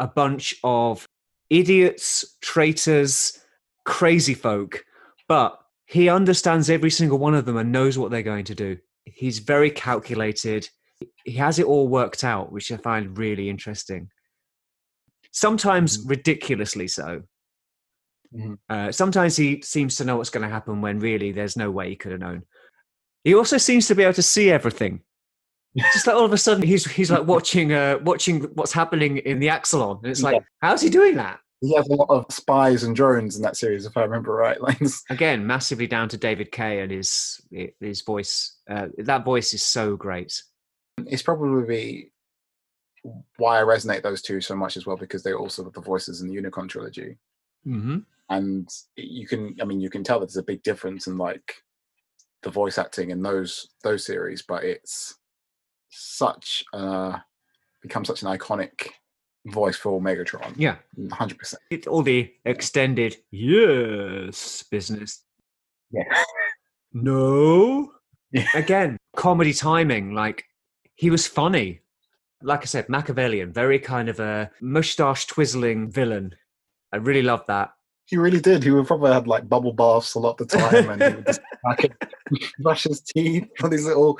a bunch of idiots, traitors, crazy folk, but he understands every single one of them and knows what they're going to do. He's very calculated. He has it all worked out, which I find really interesting. Sometimes Mhm. ridiculously so. Mhm. Uh, sometimes he seems to know what's going to happen when really there's no way he could have known. He also seems to be able to see everything. Just like all of a sudden he's he's like watching uh watching what's happening in the Axalon, and it's like, Yeah. how's he doing that? He has a lot of spies and drones in that series, if I remember right. (laughs) Again, massively down to David Kaye and his his voice. Uh, that voice is so great. it's probably why I resonate those two so much as well, because they're also the voices in the Unicron trilogy. Mm-hmm. and you can i mean you can tell that there's a big difference in like the voice acting in those those series but it's such uh become such an iconic voice for megatron Yeah, 100% it, all the extended yes business. yeah (laughs) No. Yeah. Again, comedy timing. Like he was funny. Like I said, Machiavellian, very kind of a mustache twizzling villain. I really love that. He really did. He would probably had like bubble baths a lot of the time, and he would just (laughs) it, brush his teeth on his little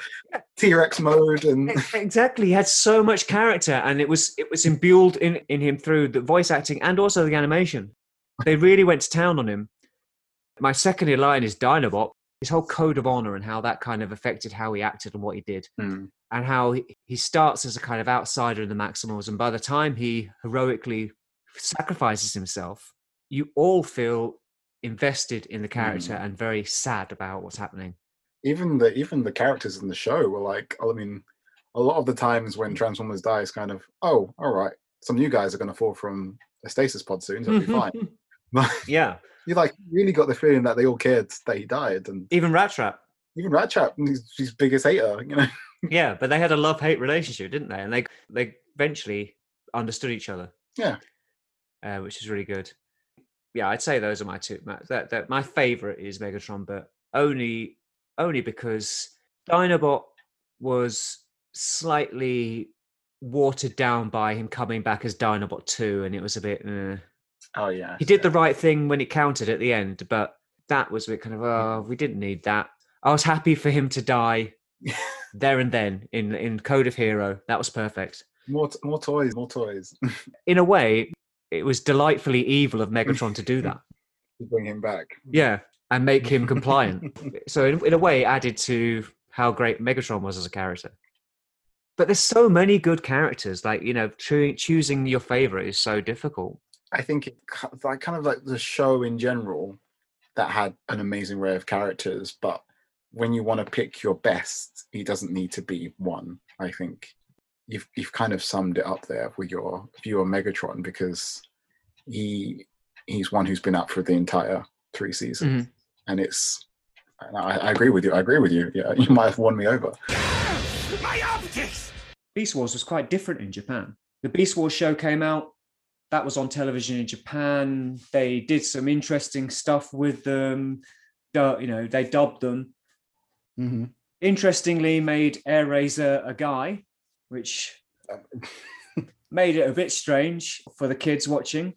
T Rex mode, and exactly he had so much character and it was it was imbued in in him through the voice acting and also the animation they really went to town on him my second in line is dinobot his whole code of honor and how that kind of affected how he acted and what he did Hmm. and how he, he starts as a kind of outsider in the maximals and by the time he heroically sacrifices himself you all feel invested in the character and very sad about what's happening even the even the characters in the show were like, I mean, a lot of the times when Transformers die, it's kind of, oh, all right, some new guys are going to fall from a stasis pod soon, so it'll be (laughs) fine. But (laughs) yeah you like really got the feeling that they all cared that he died, and even Rattrap even Rattrap, he's his biggest hater, you know. (laughs) yeah, but they had a love hate relationship, didn't they? And they they eventually understood each other. Yeah. uh, which is really good. Yeah, I'd say those are my two. My, that, that my favorite is Megatron, but only only because Dinobot was slightly watered down by him coming back as Dinobot two, and it was a bit. Uh, Oh yeah, he did the right thing when it counted at the end, but that was a bit kind of oh, we didn't need that. I was happy for him to die (laughs) there and then in in Code of Hero. That was perfect. more t- more toys, more toys (laughs) In a way, it was delightfully evil of Megatron to do (laughs) that. to bring him back. Yeah, and make him compliant. (laughs) so in, in a way, it added to how great Megatron was as a character. But there's so many good characters. Like you know, choo- choosing your favorite is so difficult. I think it, like kind of like the show in general that had an amazing array of characters, but when you want to pick your best, he doesn't need to be one. I think you've you've kind of summed it up there with your view of Megatron because he he's one who's been up for the entire three seasons, and it's. and I, I agree with you. I agree with you. Yeah, (laughs) you might have won me over. My optics! Beast Wars was quite different in Japan. The Beast Wars show came out. That was on television in Japan. They did some interesting stuff with them. Du- You know, they dubbed them. Mm-hmm. Interestingly, made Airazor a guy, which (laughs) made it a bit strange for the kids watching.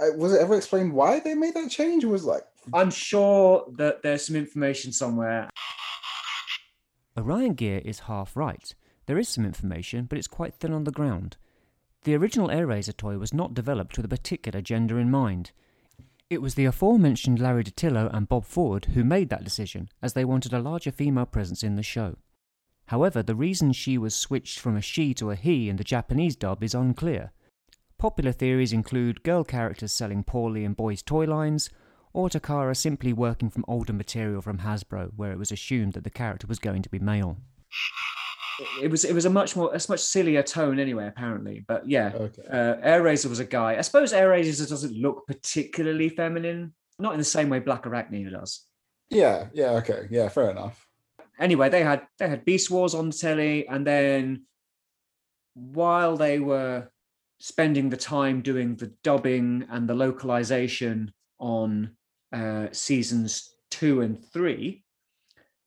Uh, was it ever explained why they made that change? Or was like I'm sure that there's some information somewhere. Orion Gear is half right. There is some information, but it's quite thin on the ground. The original Airazor toy was not developed with a particular gender in mind. It was the aforementioned Larry DiTillo and Bob Forward who made that decision, as they wanted a larger female presence in the show. However, the reason she was switched from a she to a he in the Japanese dub is unclear. Popular theories include girl characters selling poorly in boys' toy lines, or Takara simply working from older material from Hasbro, where it was assumed that the character was going to be male. It was it was a much more a much sillier tone anyway, apparently. But yeah, okay? uh, Airazor was a guy. I suppose Airazor doesn't look particularly feminine, not in the same way Blackarachnia does. Yeah, yeah, okay, yeah, fair enough. Anyway, they had they had Beast Wars on the telly, and then while they were spending the time doing the dubbing and the localization on uh, seasons two and three,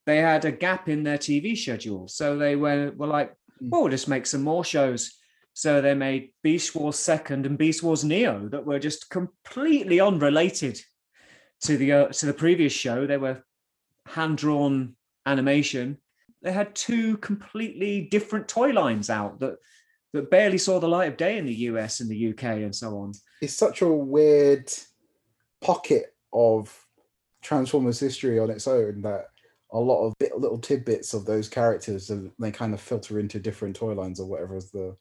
they had a gap in their TV schedule. So they were were like, Mm. "Oh, we'll just make some more shows." So they made Beast Wars Second and Beast Wars Neo that were just completely unrelated to the uh, to the previous show. They were hand drawn animation. They had two completely different toy lines out that that barely saw the light of day in the US and the UK and so on. It's such a weird pocket of Transformers history on its own that a lot of bit, little tidbits of those characters and they kind of filter into different toy lines or whatever is the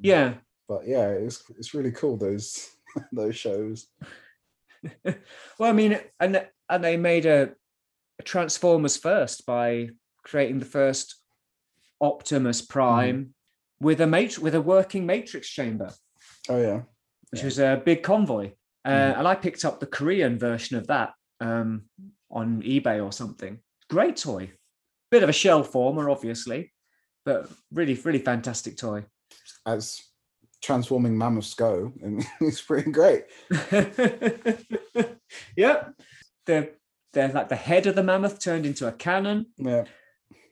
Yeah. but yeah it's it's really cool those (laughs) those shows (laughs) well, I mean, and and they made a, a Transformers first by creating the first Optimus Prime with a matri- with a working Matrix chamber, oh yeah which Yeah. was a big convoy. Uh, Mhm. And I picked up the Korean version of that um, on eBay or something. Great toy, bit of a shell former, obviously, but really, really fantastic toy. as transforming mammoths go and (laughs) it's pretty great (laughs) yep, they're they're like the head of the mammoth turned into a cannon. yeah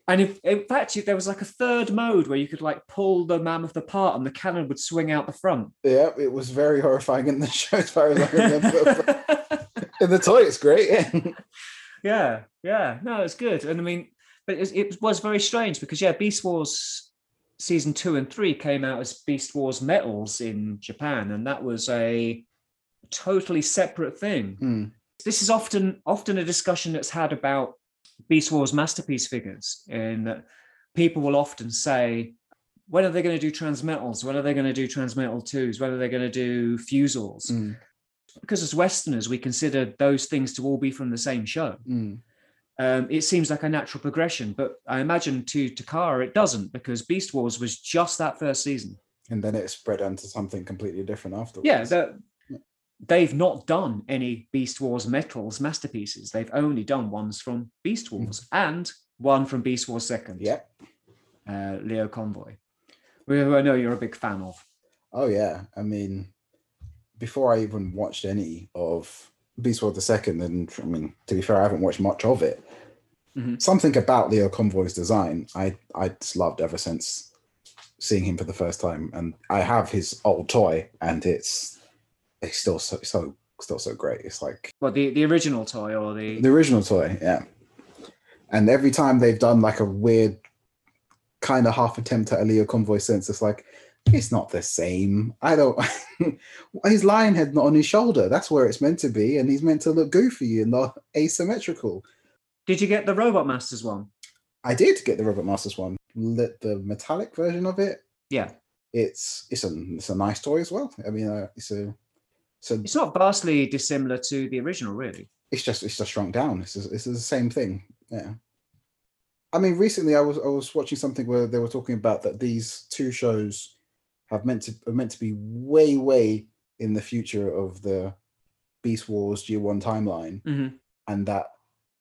And if, in fact, there was like a third mode where you could like pull the mammoth apart and the cannon would swing out the front. yeah it was very horrifying in the (laughs) show as far as i remember (laughs) In the toy, it's great. Yeah. (laughs) yeah, yeah. No, it's good. And I mean, but it, it was very strange because yeah, Beast Wars season two and three came out as Beast Wars Metals in Japan, and that was a totally separate thing. Hmm. This is often often a discussion that's had about Beast Wars masterpiece figures, in that people will often say, when are they going to do transmetals? When are they going to do transmetal twos? When are they going to do Fuzors? Mm. Because as Westerners, we consider those things to all be from the same show. Mm. Um, it seems like a natural progression, but I imagine to Takara it doesn't because Beast Wars was just that first season. And then it spread onto something completely different afterwards. Yeah, the, they've not done any Beast Wars metals masterpieces. They've only done ones from Beast Wars and one from Beast Wars Second. Yep. uh, Leo Convoy, who I know you're a big fan of. Oh yeah. I mean, before I even watched any of Beast Wars the Second, and I mean, to be fair, I haven't watched much of it. Mhm. Something about Leo Convoy's design, I I just loved ever since seeing him for the first time, and I have his old toy, and it's it's still so so still so great. It's like Well, the, the original toy or the, the original toy, yeah. And every time they've done like a weird kind of half attempt at a Leo Convoy sense, it's like it's not the same. I don't. (laughs) his lion head not on his shoulder. That's where it's meant to be, and he's meant to look goofy and not asymmetrical. Did you get the Robot Masters one? I did get the Robot Masters one, the metallic version of it. Yeah, It's it's a it's a nice toy as well. I mean, uh, it's a so it's not vastly dissimilar to the original, really. it's just it's just shrunk down. It's just, it's the same thing. Yeah. I mean, recently I was I was watching something where they were talking about that these two shows have meant to are meant to be way way in the future of the Beast Wars G1 timeline, Mhm. and that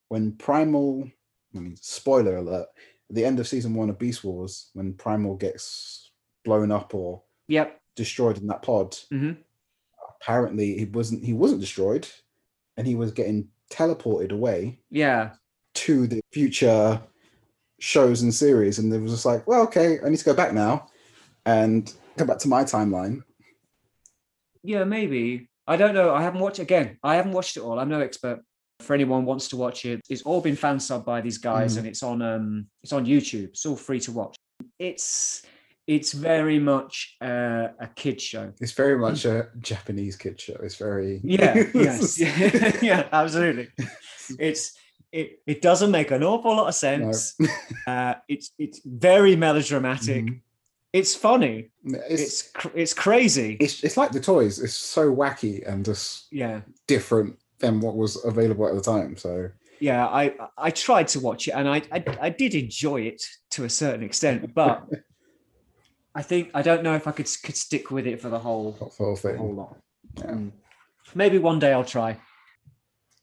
when Primal, I mean, spoiler alert, at the end of season one of Beast Wars, when Primal gets blown up or Yep. destroyed in that pod, Mhm. Apparently he wasn't he wasn't destroyed, and he was getting teleported away Yeah. to the future shows and series, and it was just like, well, okay, I need to go back now and go back to my timeline. Yeah, maybe. I don't know. I haven't watched again. I haven't watched it all. I'm no expert. For anyone wants to watch it, it's all been fan subbed by these guys, Mhm. and it's on um it's on YouTube. It's all free to watch. It's it's very much uh, a kid show. It's very much a Japanese kid show. It's very Yeah, yes, yeah, (laughs) (laughs) yeah, absolutely. It's it it doesn't make an awful lot of No. sense. (laughs) Uh, it's it's very melodramatic. Mhm. It's funny. It's, It's cr- it's crazy. it's it's like the toys. It's so wacky and just yeah, different than what was available at the time. So yeah. I I tried to watch it and I I, I did enjoy it to a certain extent, but I think I don't know if I could could stick with it for the whole the whole thing. whole lot. Yeah. Mm. Maybe one day I'll try.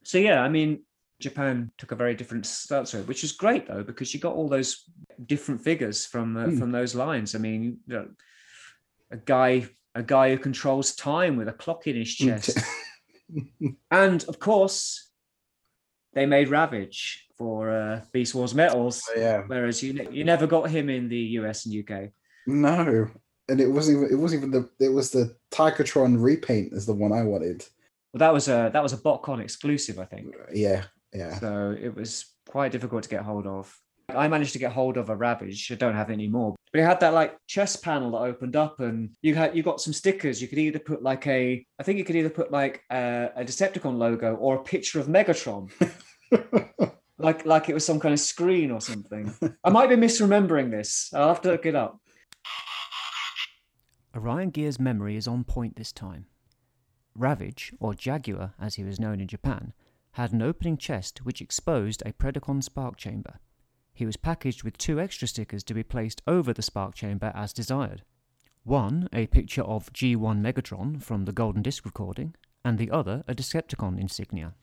So yeah, I mean, Japan took a very different start to it, which is great though because you got all those different figures from uh, Mm. from those lines. I mean, you know, a guy a guy who controls time with a clock in his chest, and of course, they made Ravage for uh, Beast Wars Metals, yeah. whereas you ne- you never got him in the US and UK. No. And it wasn't even it wasn't even the it was the Tigatron repaint is the one I wanted. Well, that was a that was a BotCon exclusive, I think. Yeah, yeah. So it was quite difficult to get hold of. I managed to get hold of a Ravage. I don't have any more. But it had that like chest panel that opened up, and you had you got some stickers. You could either put like a, I think you could either put like a, a Decepticon logo or a picture of Megatron, (laughs) like like it was some kind of screen or something. I might be misremembering this. I'll have to look it up. Orion Gear's memory is on point this time. Ravage, or Jaguar as he was known in Japan, had an opening chest which exposed a Predacon spark chamber. He was packaged with two extra stickers to be placed over the spark chamber as desired. One, a picture of G1 Megatron from the Golden Disc recording, and the other, a Decepticon insignia.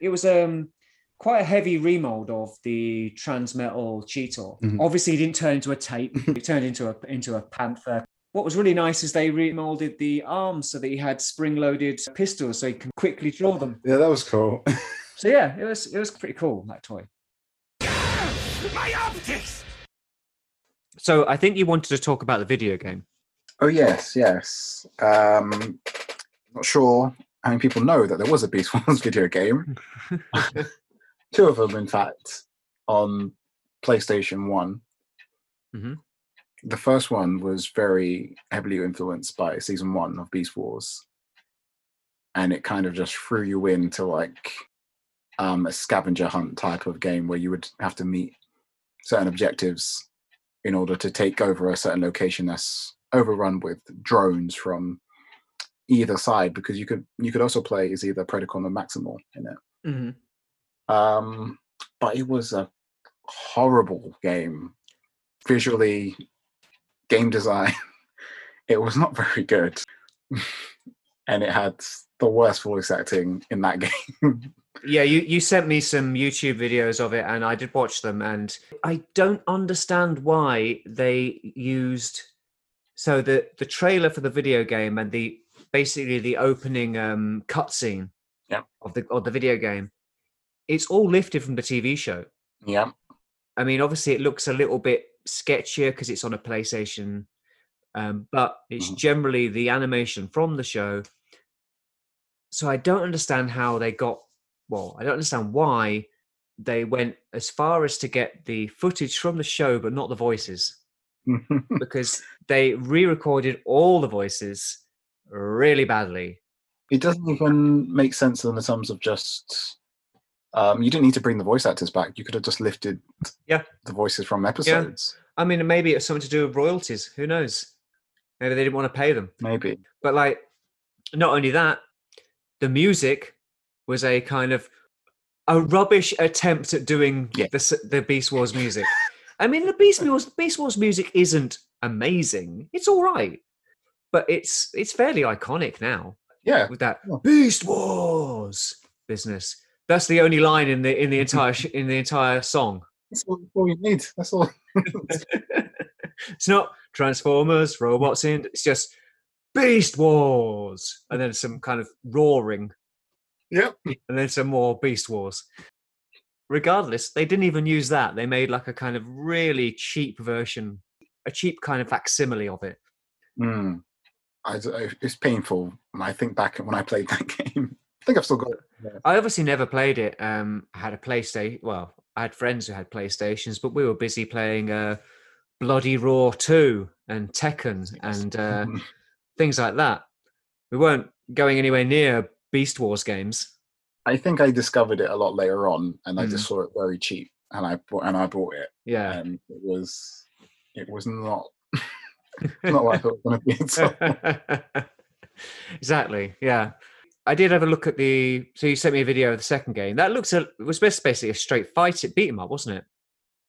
It was um quite a heavy remold of the Transmetal Cheetor. Mhm. Obviously, it didn't turn into a tape; (laughs) it turned into a into a panther. What was really nice is they remolded the arms so that he had spring-loaded pistols, so he can quickly draw them. Yeah, that was cool. (laughs) So yeah, it was it was pretty cool that toy. My optics! So I think you wanted to talk about the video game. Oh yes, yes. Um, not sure how many people know that there was a Beast (laughs) Wars video game. Two of them, in fact, on PlayStation One. Mhm. The first one was very heavily influenced by season one of Beast Wars, and it kind of just threw you into like um, a scavenger hunt type of game where you would have to meet certain objectives in order to take over a certain location that's overrun with drones from either side because you could you could also play as either Predacon or Maximal in it. Mhm. Um, but it was a horrible game. Visually, game design, (laughs) it was not very good. (laughs) and it had the worst voice acting in that (laughs) game. Yeah, you, you sent me some YouTube videos of it and I did watch them and I don't understand why they used so the the trailer for the video game and the basically the opening um cutscene Yeah. of the of the video game. It's all lifted from the TV show. yeah. I mean, obviously, it looks a little bit sketchier because it's on a PlayStation, um, but it's Mhm. generally the animation from the show. So I don't understand how they got. Well, I don't understand why they went as far as to get the footage from the show, but not the voices, (laughs) because they re-recorded all the voices really badly. it doesn't even make sense in the terms of just um, you didn't need to bring the voice actors back. You could have just lifted Yeah. the voices from episodes. I mean, maybe it's something to do with royalties. Who knows? Maybe they didn't want to pay them. Maybe. But like, not only that, the music was a kind of a rubbish attempt at doing Yeah. the the Beast Wars music. I mean, the Beast Wars Beast Wars music isn't amazing. It's all right, but it's it's fairly iconic now Yeah. with that Yeah. Beast Wars business. That's the only line in the in the (laughs) entire sh- in the entire song. That's all, all you need. That's all. (laughs) it's not Transformers, robots in. It's just Beast Wars, and then some kind of roaring, Yep. and then some more Beast Wars. Regardless, they didn't even use that. They made like a kind of really cheap version, a cheap kind of facsimile of it. Mm. I- it's painful when I think back when I played that (laughs) game. I think I've still got it. Yeah. I obviously never played it. Um, I had a PlayStation. Well, I had friends who had PlayStations, but we were busy playing uh, Bloody Roar 2 and Tekken and uh, (laughs) things like that. We weren't going anywhere near Beast Wars games. I think I discovered it a lot later on, and I Mm. just saw it very cheap, and I bought and I bought it, Yeah. and it was it was not (laughs) not what I thought it was going to be. (laughs) exactly. Yeah. I did have a look at the. So you sent me a video of the second game. That looks a, it was basically a straight fight. It beat 'em up, wasn't it?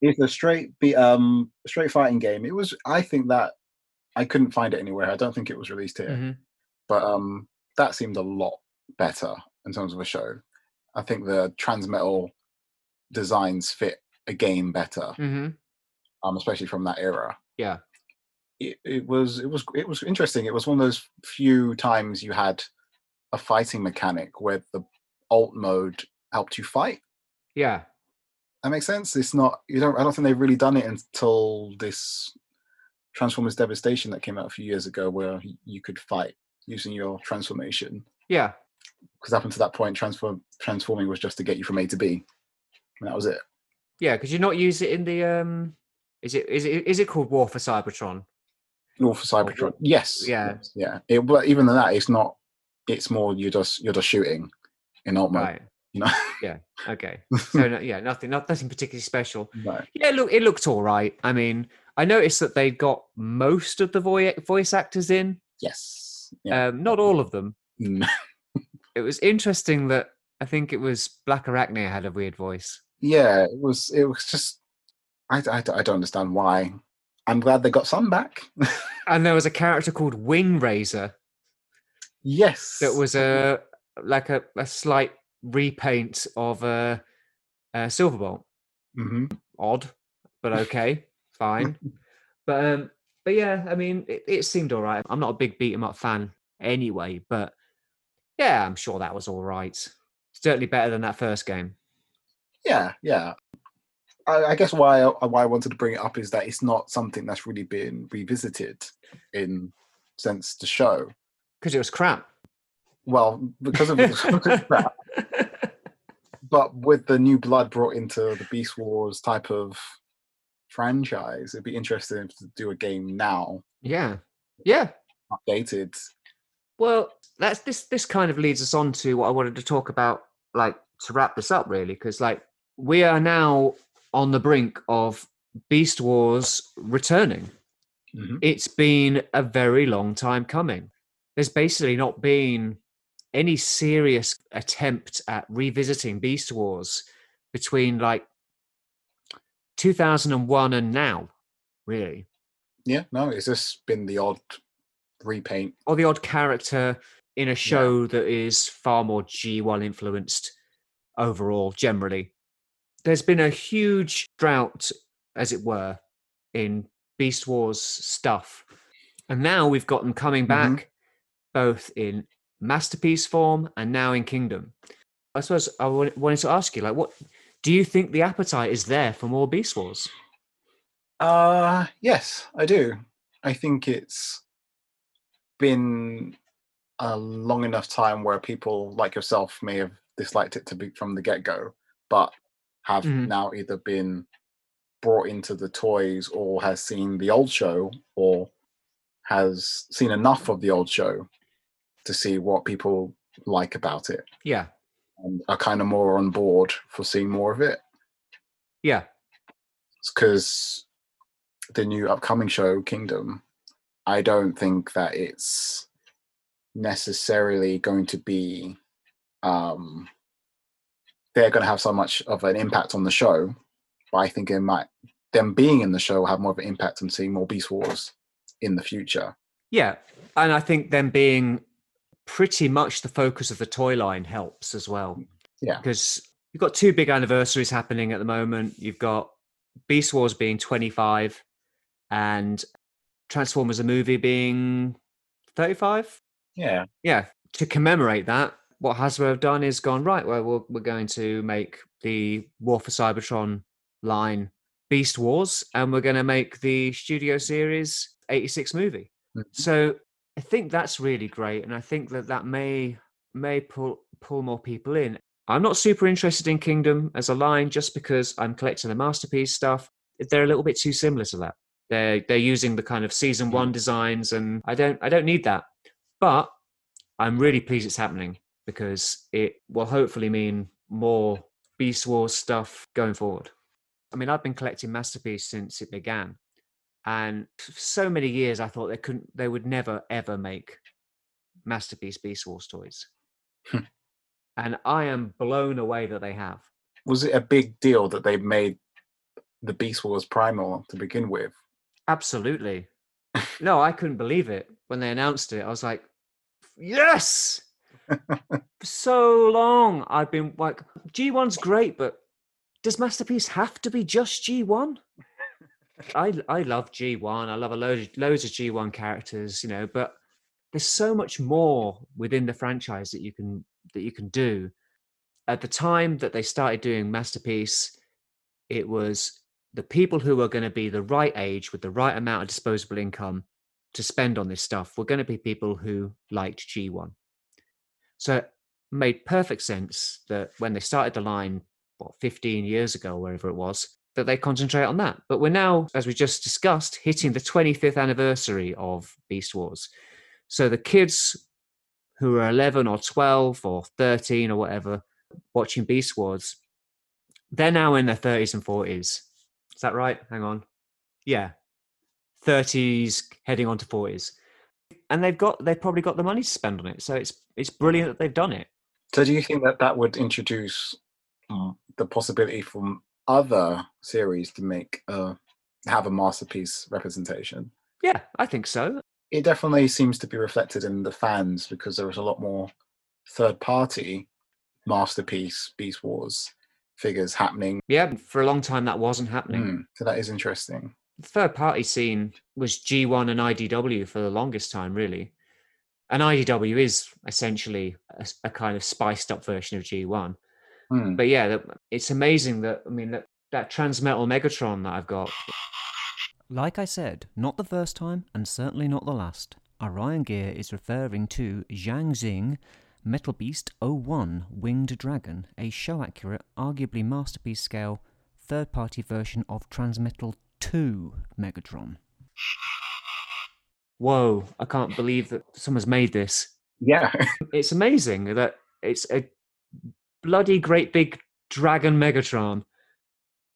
It's a straight be um straight fighting game. It was. I think that I couldn't find it anywhere. I don't think it was released here, Mhm. but um that seemed a lot better in terms of a show. I think the transmetal designs fit a game better, Mhm. um, especially from that era. Yeah. It, it was it was it was interesting. It was one of those few times you had a fighting mechanic where the alt mode helped you fight. Yeah. That makes sense. It's not you don't. I don't think they've really done it until this Transformers Devastation that came out a few years ago, where you could fight using your transformation. Yeah. Because up until that point, transform transforming was just to get you from A to B, and that was it. Yeah. because you're not use it in the? um Is it is it is it called War for Cybertron? War for Cybertron, yes, yeah. yes, yeah. It, but even than that, it's not. It's more you're just you're just shooting in alt mode. Right. You know. (laughs) Yeah. Okay. So no, yeah, nothing, not nothing particularly special. (laughs) no. Yeah, look, it looked all right. I mean, I noticed that they got most of the voice voice actors in, Yes. Yeah. um, not all of them. Mm. (laughs) It was interesting that I think it was Blackarachnia had a weird voice. yeah. It was. It was just. I, I, I don't understand why. I'm glad they got some back. And there was a character called Wing Razor yes. that was a like a, a slight repaint of a, a Silverbolt. hmm Odd, but okay, (laughs) fine. But um, but yeah, I mean, it, it seemed all right. I'm not a big beat 'em up fan anyway, but yeah, I'm sure that was all right. Certainly better than that first game. Yeah, yeah. I, I guess why I, why I wanted to bring it up is that it's not something that's really been revisited in since the show. Because it was crap. well, because of, (laughs) because of that, but with the new blood brought into the Beast Wars type of franchise, it'd be interesting to do a game now, yeah, yeah. updated. Well, that's this. This kind of leads us on to what I wanted to talk about, like to wrap this up, really, because like we are now on the brink of Beast Wars returning. Mhm. It's been a very long time coming. There's basically not been any serious attempt at revisiting Beast Wars between like 2001 and now, really. Yeah, no, it's just been the odd repaint. or the odd character in a show that is far more G1 influenced overall, generally. There's been a huge drought, as it were, in Beast Wars stuff. And now we've got them coming back Mhm. Both in masterpiece form and now in Kingdom. I suppose I wanted to ask you, like, what do you think the appetite is there for more Beast Wars? Uh yes, I do. I think it's been a long enough time where people like yourself may have disliked it to be from the get-go, but have Mhm. now either been brought into the toys or has seen the old show or has seen enough of the old show to see what people like about it. Yeah, and are kind of more on board for seeing more of it. Yeah, because the new upcoming show kingdom i don't think that it's necessarily going to be um they're going to have so much of an impact on the show but i think it might them being in the show will have more of an impact on seeing more beast wars in the future. Yeah. And I think them being pretty much the focus of the toy line helps as well. Yeah. because you've got two big anniversaries happening at the moment. You've got Beast Wars being 25 and Transformers a movie being 35. yeah Yeah, to commemorate that, what Hasbro have done is gone right. Well, we're, we're going to make the War for Cybertron line Beast Wars, and we're going to make the Studio Series 86 movie. Mhm. So I think that's really great, and I think that that may may pull pull more people in. I'm not super interested in Kingdom as a line just because I'm collecting the masterpiece stuff. They're a little bit too similar to that. They're they're using the kind of season hmm. one designs, and I don't I don't need that. But I'm really pleased it's happening because it will hopefully mean more Beast Wars stuff going forward. I mean, I've been collecting Masterpiece since it began, and so many years I thought they couldn't, they would never ever make Masterpiece Beast Wars toys, Hmm. and I am blown away that they have. was it a big deal that they made the beast wars primal to begin with Absolutely. (laughs) No, I couldn't believe it when they announced it. I was like, yes. (laughs) For so long, I've been like, G1's great, but does Masterpiece have to be just G1? I I love G1. I love a load loads of G1 characters, you know, but there's so much more within the franchise that you can that you can do. At the time that they started doing Masterpiece, it was the people who are going to be the right age with the right amount of disposable income to spend on this stuff were going to be people who liked G1. So it made perfect sense that when they started the line, what, 15 years ago, wherever it was, that they concentrate on that. But we're now, as we just discussed, hitting the 25th anniversary of Beast Wars. So the kids who are 11 or 12 or 13 or whatever watching Beast Wars, they're now in their 30s and 40s. Is that right? Hang on. Yeah. 30s heading on to 40s. And they've got they've probably got the money to spend on it. So it's it's brilliant that they've done it. So do you think that that would introduce um, the possibility from other series to make uh, have a masterpiece representation? Yeah, I think so. It definitely seems to be reflected in the fans because there was a lot more third party masterpiece Beast Wars figures happening. Yeah, for a long time that wasn't happening. Mm, so that is interesting. The third party scene was G1 and IDW for the longest time, really. And IDW is essentially a kind of spiced up version of G1. Hmm. But yeah, it's amazing that I mean that that Transmetal Megatron that I've got. Like I said, not the first time and certainly not the last. Orion Gear is referring to Zhang Xing, Metal Beast 01 Winged Dragon, a show accurate, arguably masterpiece scale, third party version of Transmetal 2 Megatron. Whoa, I can't believe that someone's made this. Yeah. (laughs) It's amazing that it's a bloody great big dragon Megatron.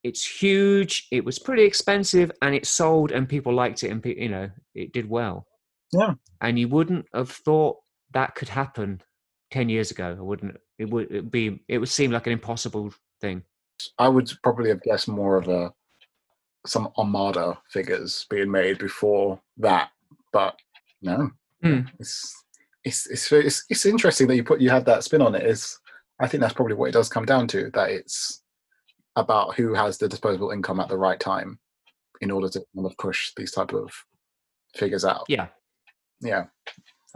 It's huge, it was pretty expensive, and it sold, and people liked it, and pe- you know, it did well. Yeah. And you wouldn't have thought that could happen 10 years ago. I wouldn't, it would it'd be, it would seem like an impossible thing. I would probably have guessed more of a some Armada figures being made before that, but no. Hmm. It's, it's it's it's it's interesting that you put you have that spin on it. Is I think that's probably what it does come down to. That it's about who has the disposable income at the right time in order to kind of push these type of figures out. Yeah. Yeah,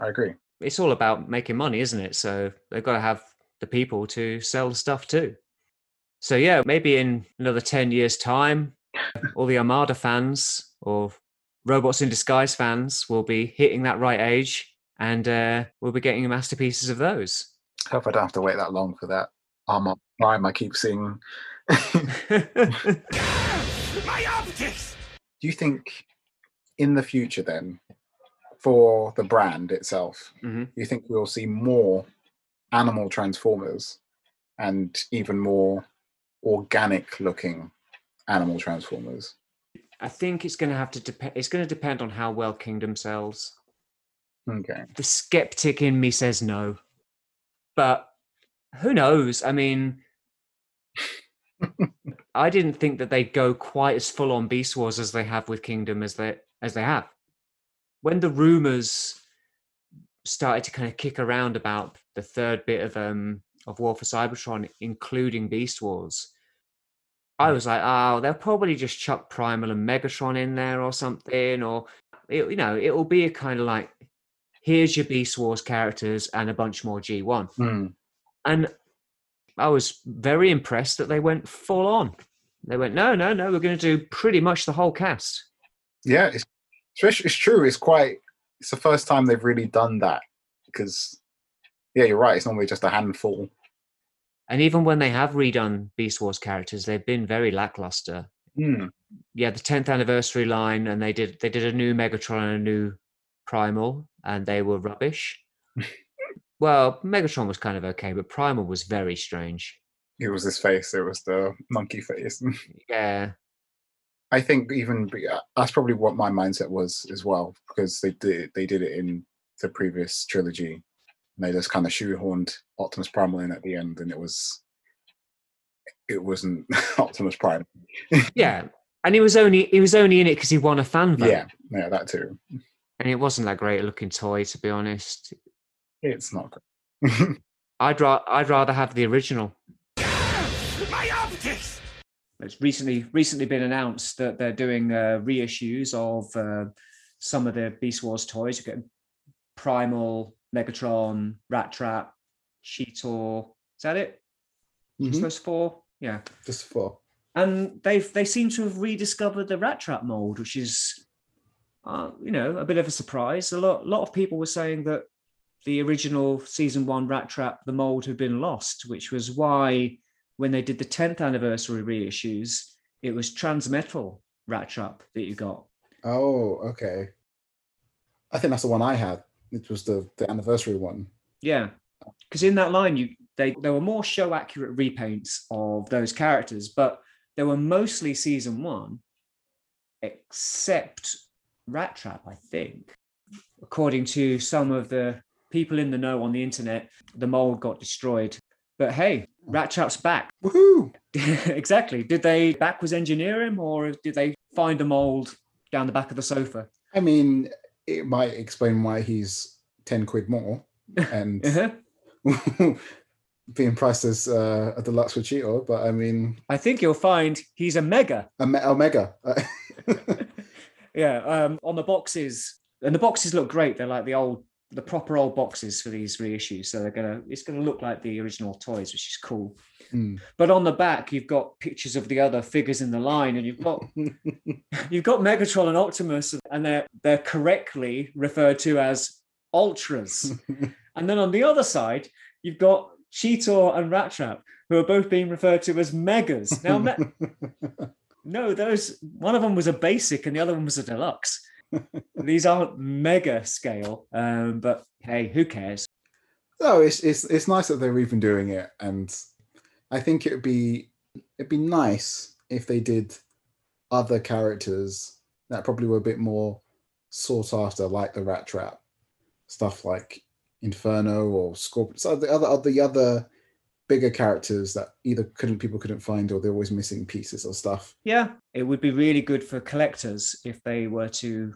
I agree. It's all about making money, isn't it? So they've got to have the people to sell the stuff too. So yeah, maybe in another 10 years' time, all the Armada fans or Robots in Disguise fans will be hitting that right age and uh, we'll be getting masterpieces of those. Hope I don't have to wait that long for that armor prime I keep seeing. My optics! Do you think in the future then, for the brand itself, Mhm. you think we'll see more animal transformers and even more organic looking animal transformers? I think it's going to have to depend. It's going to depend on how well Kingdom sells. Okay. The skeptic in me says no, but who knows? I mean, (laughs) I didn't think that they'd go quite as full on Beast Wars as they have with Kingdom as they as they have. When the rumors started to kind of kick around about the third bit of um of War for Cybertron, including Beast Wars, I was like, oh, they'll probably just chuck Primal and Megatron in there or something, or it, you know, it will be a kind of like, here's your Beast Wars characters and a bunch more G1. Hmm. And I was very impressed that they went full on. They went, no, no, no, we're going to do pretty much the whole cast. Yeah, it's, it's true. It's quite. It's the first time they've really done that because, yeah, you're right. It's normally just a handful. And even when they have redone Beast Wars characters, they've been very lackluster. Hmm. Yeah, the 10th anniversary line, and they did they did a new Megatron and a new Primal, and they were rubbish. (laughs) well, Megatron was kind of okay, but Primal was very strange. It was his face. It was the monkey face. (laughs) Yeah, I think even that's probably what my mindset was as well because they did they did it in the previous trilogy. And they just kind of shoehorned Optimus Primal in at the end, and it was it wasn't (laughs) Optimus Prime. yeah, and he was only he was only in it because he won a fan vote. Yeah, yeah, that too. And it wasn't that great a looking toy, to be honest. It's not good. (laughs) I'd ra- I'd rather have the original. My optics! It's recently recently been announced that they're doing uh, reissues of uh, some of the Beast Wars toys. You get Primal, Megatron, Rattrap, Cheetor. Is that it? Just Mhm. those four? Yeah. Just four. And they've they seem to have rediscovered the Rattrap mold, which is, uh, you know, a bit of a surprise. A lot, lot of people were saying that the original season one Rattrap, the mold had been lost, which was why when they did the 10th anniversary reissues, it was Transmetal Rattrap that you got. oh, okay. I think that's the one I had. It was the the anniversary one. Yeah, because in that line, you they there were more show accurate repaints of those characters, but they were mostly season one, except Rattrap, I think. According to some of the people in the know on the internet, the mold got destroyed. But hey, Rattrap's back. (laughs) Woohoo! exactly. Did they backwards engineer him, or did they find a mold down the back of the sofa? I mean, it might explain why he's ten quid more (laughs) and Uh-huh. (laughs) being priced as uh, a deluxe with Cheetor. But I mean, I think you'll find he's a mega. a me- Omega. Yeah, um, on the boxes, and the boxes look great. They're like the old, the proper old boxes for these reissues. So they're gonna, it's gonna look like the original toys, which is cool. Hmm. But on the back, you've got pictures of the other figures in the line, and you've got (laughs) you've got Megatron and Optimus, and they're they're correctly referred to as ultras. (laughs) And then on the other side, you've got Cheetor and Rattrap, who are both being referred to as megas. Now, me- (laughs) no, those one of them was a basic and the other one was a deluxe. (laughs) These aren't mega scale, um, but hey, who cares? No, it's it's it's nice that they're even doing it, and I think it would be it'd be nice if they did other characters that probably were a bit more sought after, like the Rattrap, stuff like Inferno or Scorpion. So the other the other bigger characters that either couldn't people couldn't find or they're always missing pieces or stuff. Yeah, it would be really good for collectors if they were to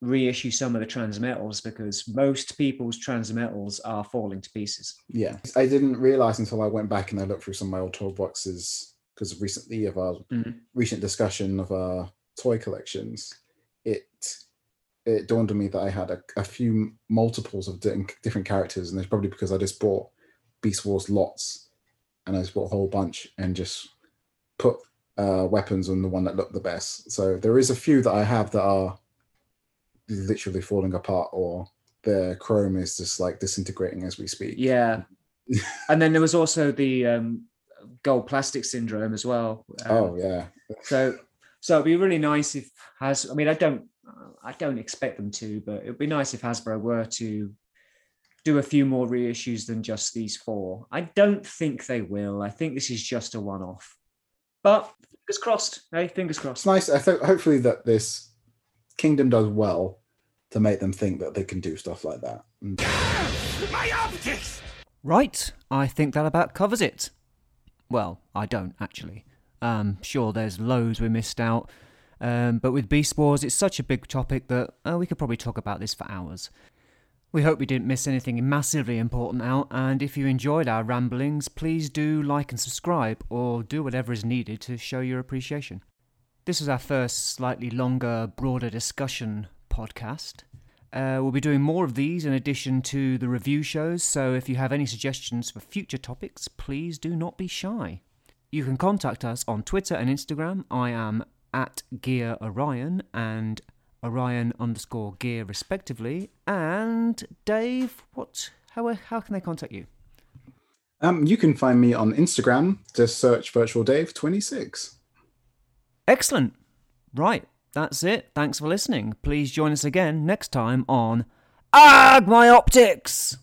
reissue some of the transmetals because most people's transmetals are falling to pieces. Yeah, I didn't realize until I went back and I looked through some of my old toy boxes because recently of our Mhm. recent discussion of our toy collections. It it dawned on me that I had a, a few multiples of different characters, and it's probably because I just bought Beast Wars lots, and I just bought a whole bunch and just put uh, weapons on the one that looked the best. So there is a few that I have that are literally falling apart, or their chrome is just like disintegrating as we speak. Yeah. (laughs) and then there was also the um, gold plastic syndrome as well. Um, Oh yeah. So, so it'd be really nice if Has. I mean, I don't, I don't expect them to, but it'd be nice if Hasbro were to do a few more reissues than just these four. I don't think they will. I think this is just a one-off. But fingers crossed. Hey, fingers crossed. It's nice. I think hopefully that this kingdom does well to make them think that they can do stuff like that. (gasps) My optics! Right, I think that about covers it. Well, I don't actually. Um, sure, there's loads we missed out, um, but with Beast Wars, it's such a big topic that uh, we could probably talk about this for hours. We hope we didn't miss anything massively important out, and if you enjoyed our ramblings, please do like and subscribe, or do whatever is needed to show your appreciation. This is our first slightly longer, broader discussion podcast. Uh, we'll be doing more of these in addition to the review shows, so if you have any suggestions for future topics, please do not be shy. You can contact us on Twitter and Instagram. I am at Gear Orion and Orion underscore Gear respectively. And Dave, what? How how can they contact you? um, you can find me on Instagram. Just search Virtual Dave twenty six. Excellent. Right, that's it. Thanks for listening. Please join us again next time on Ag My Optics.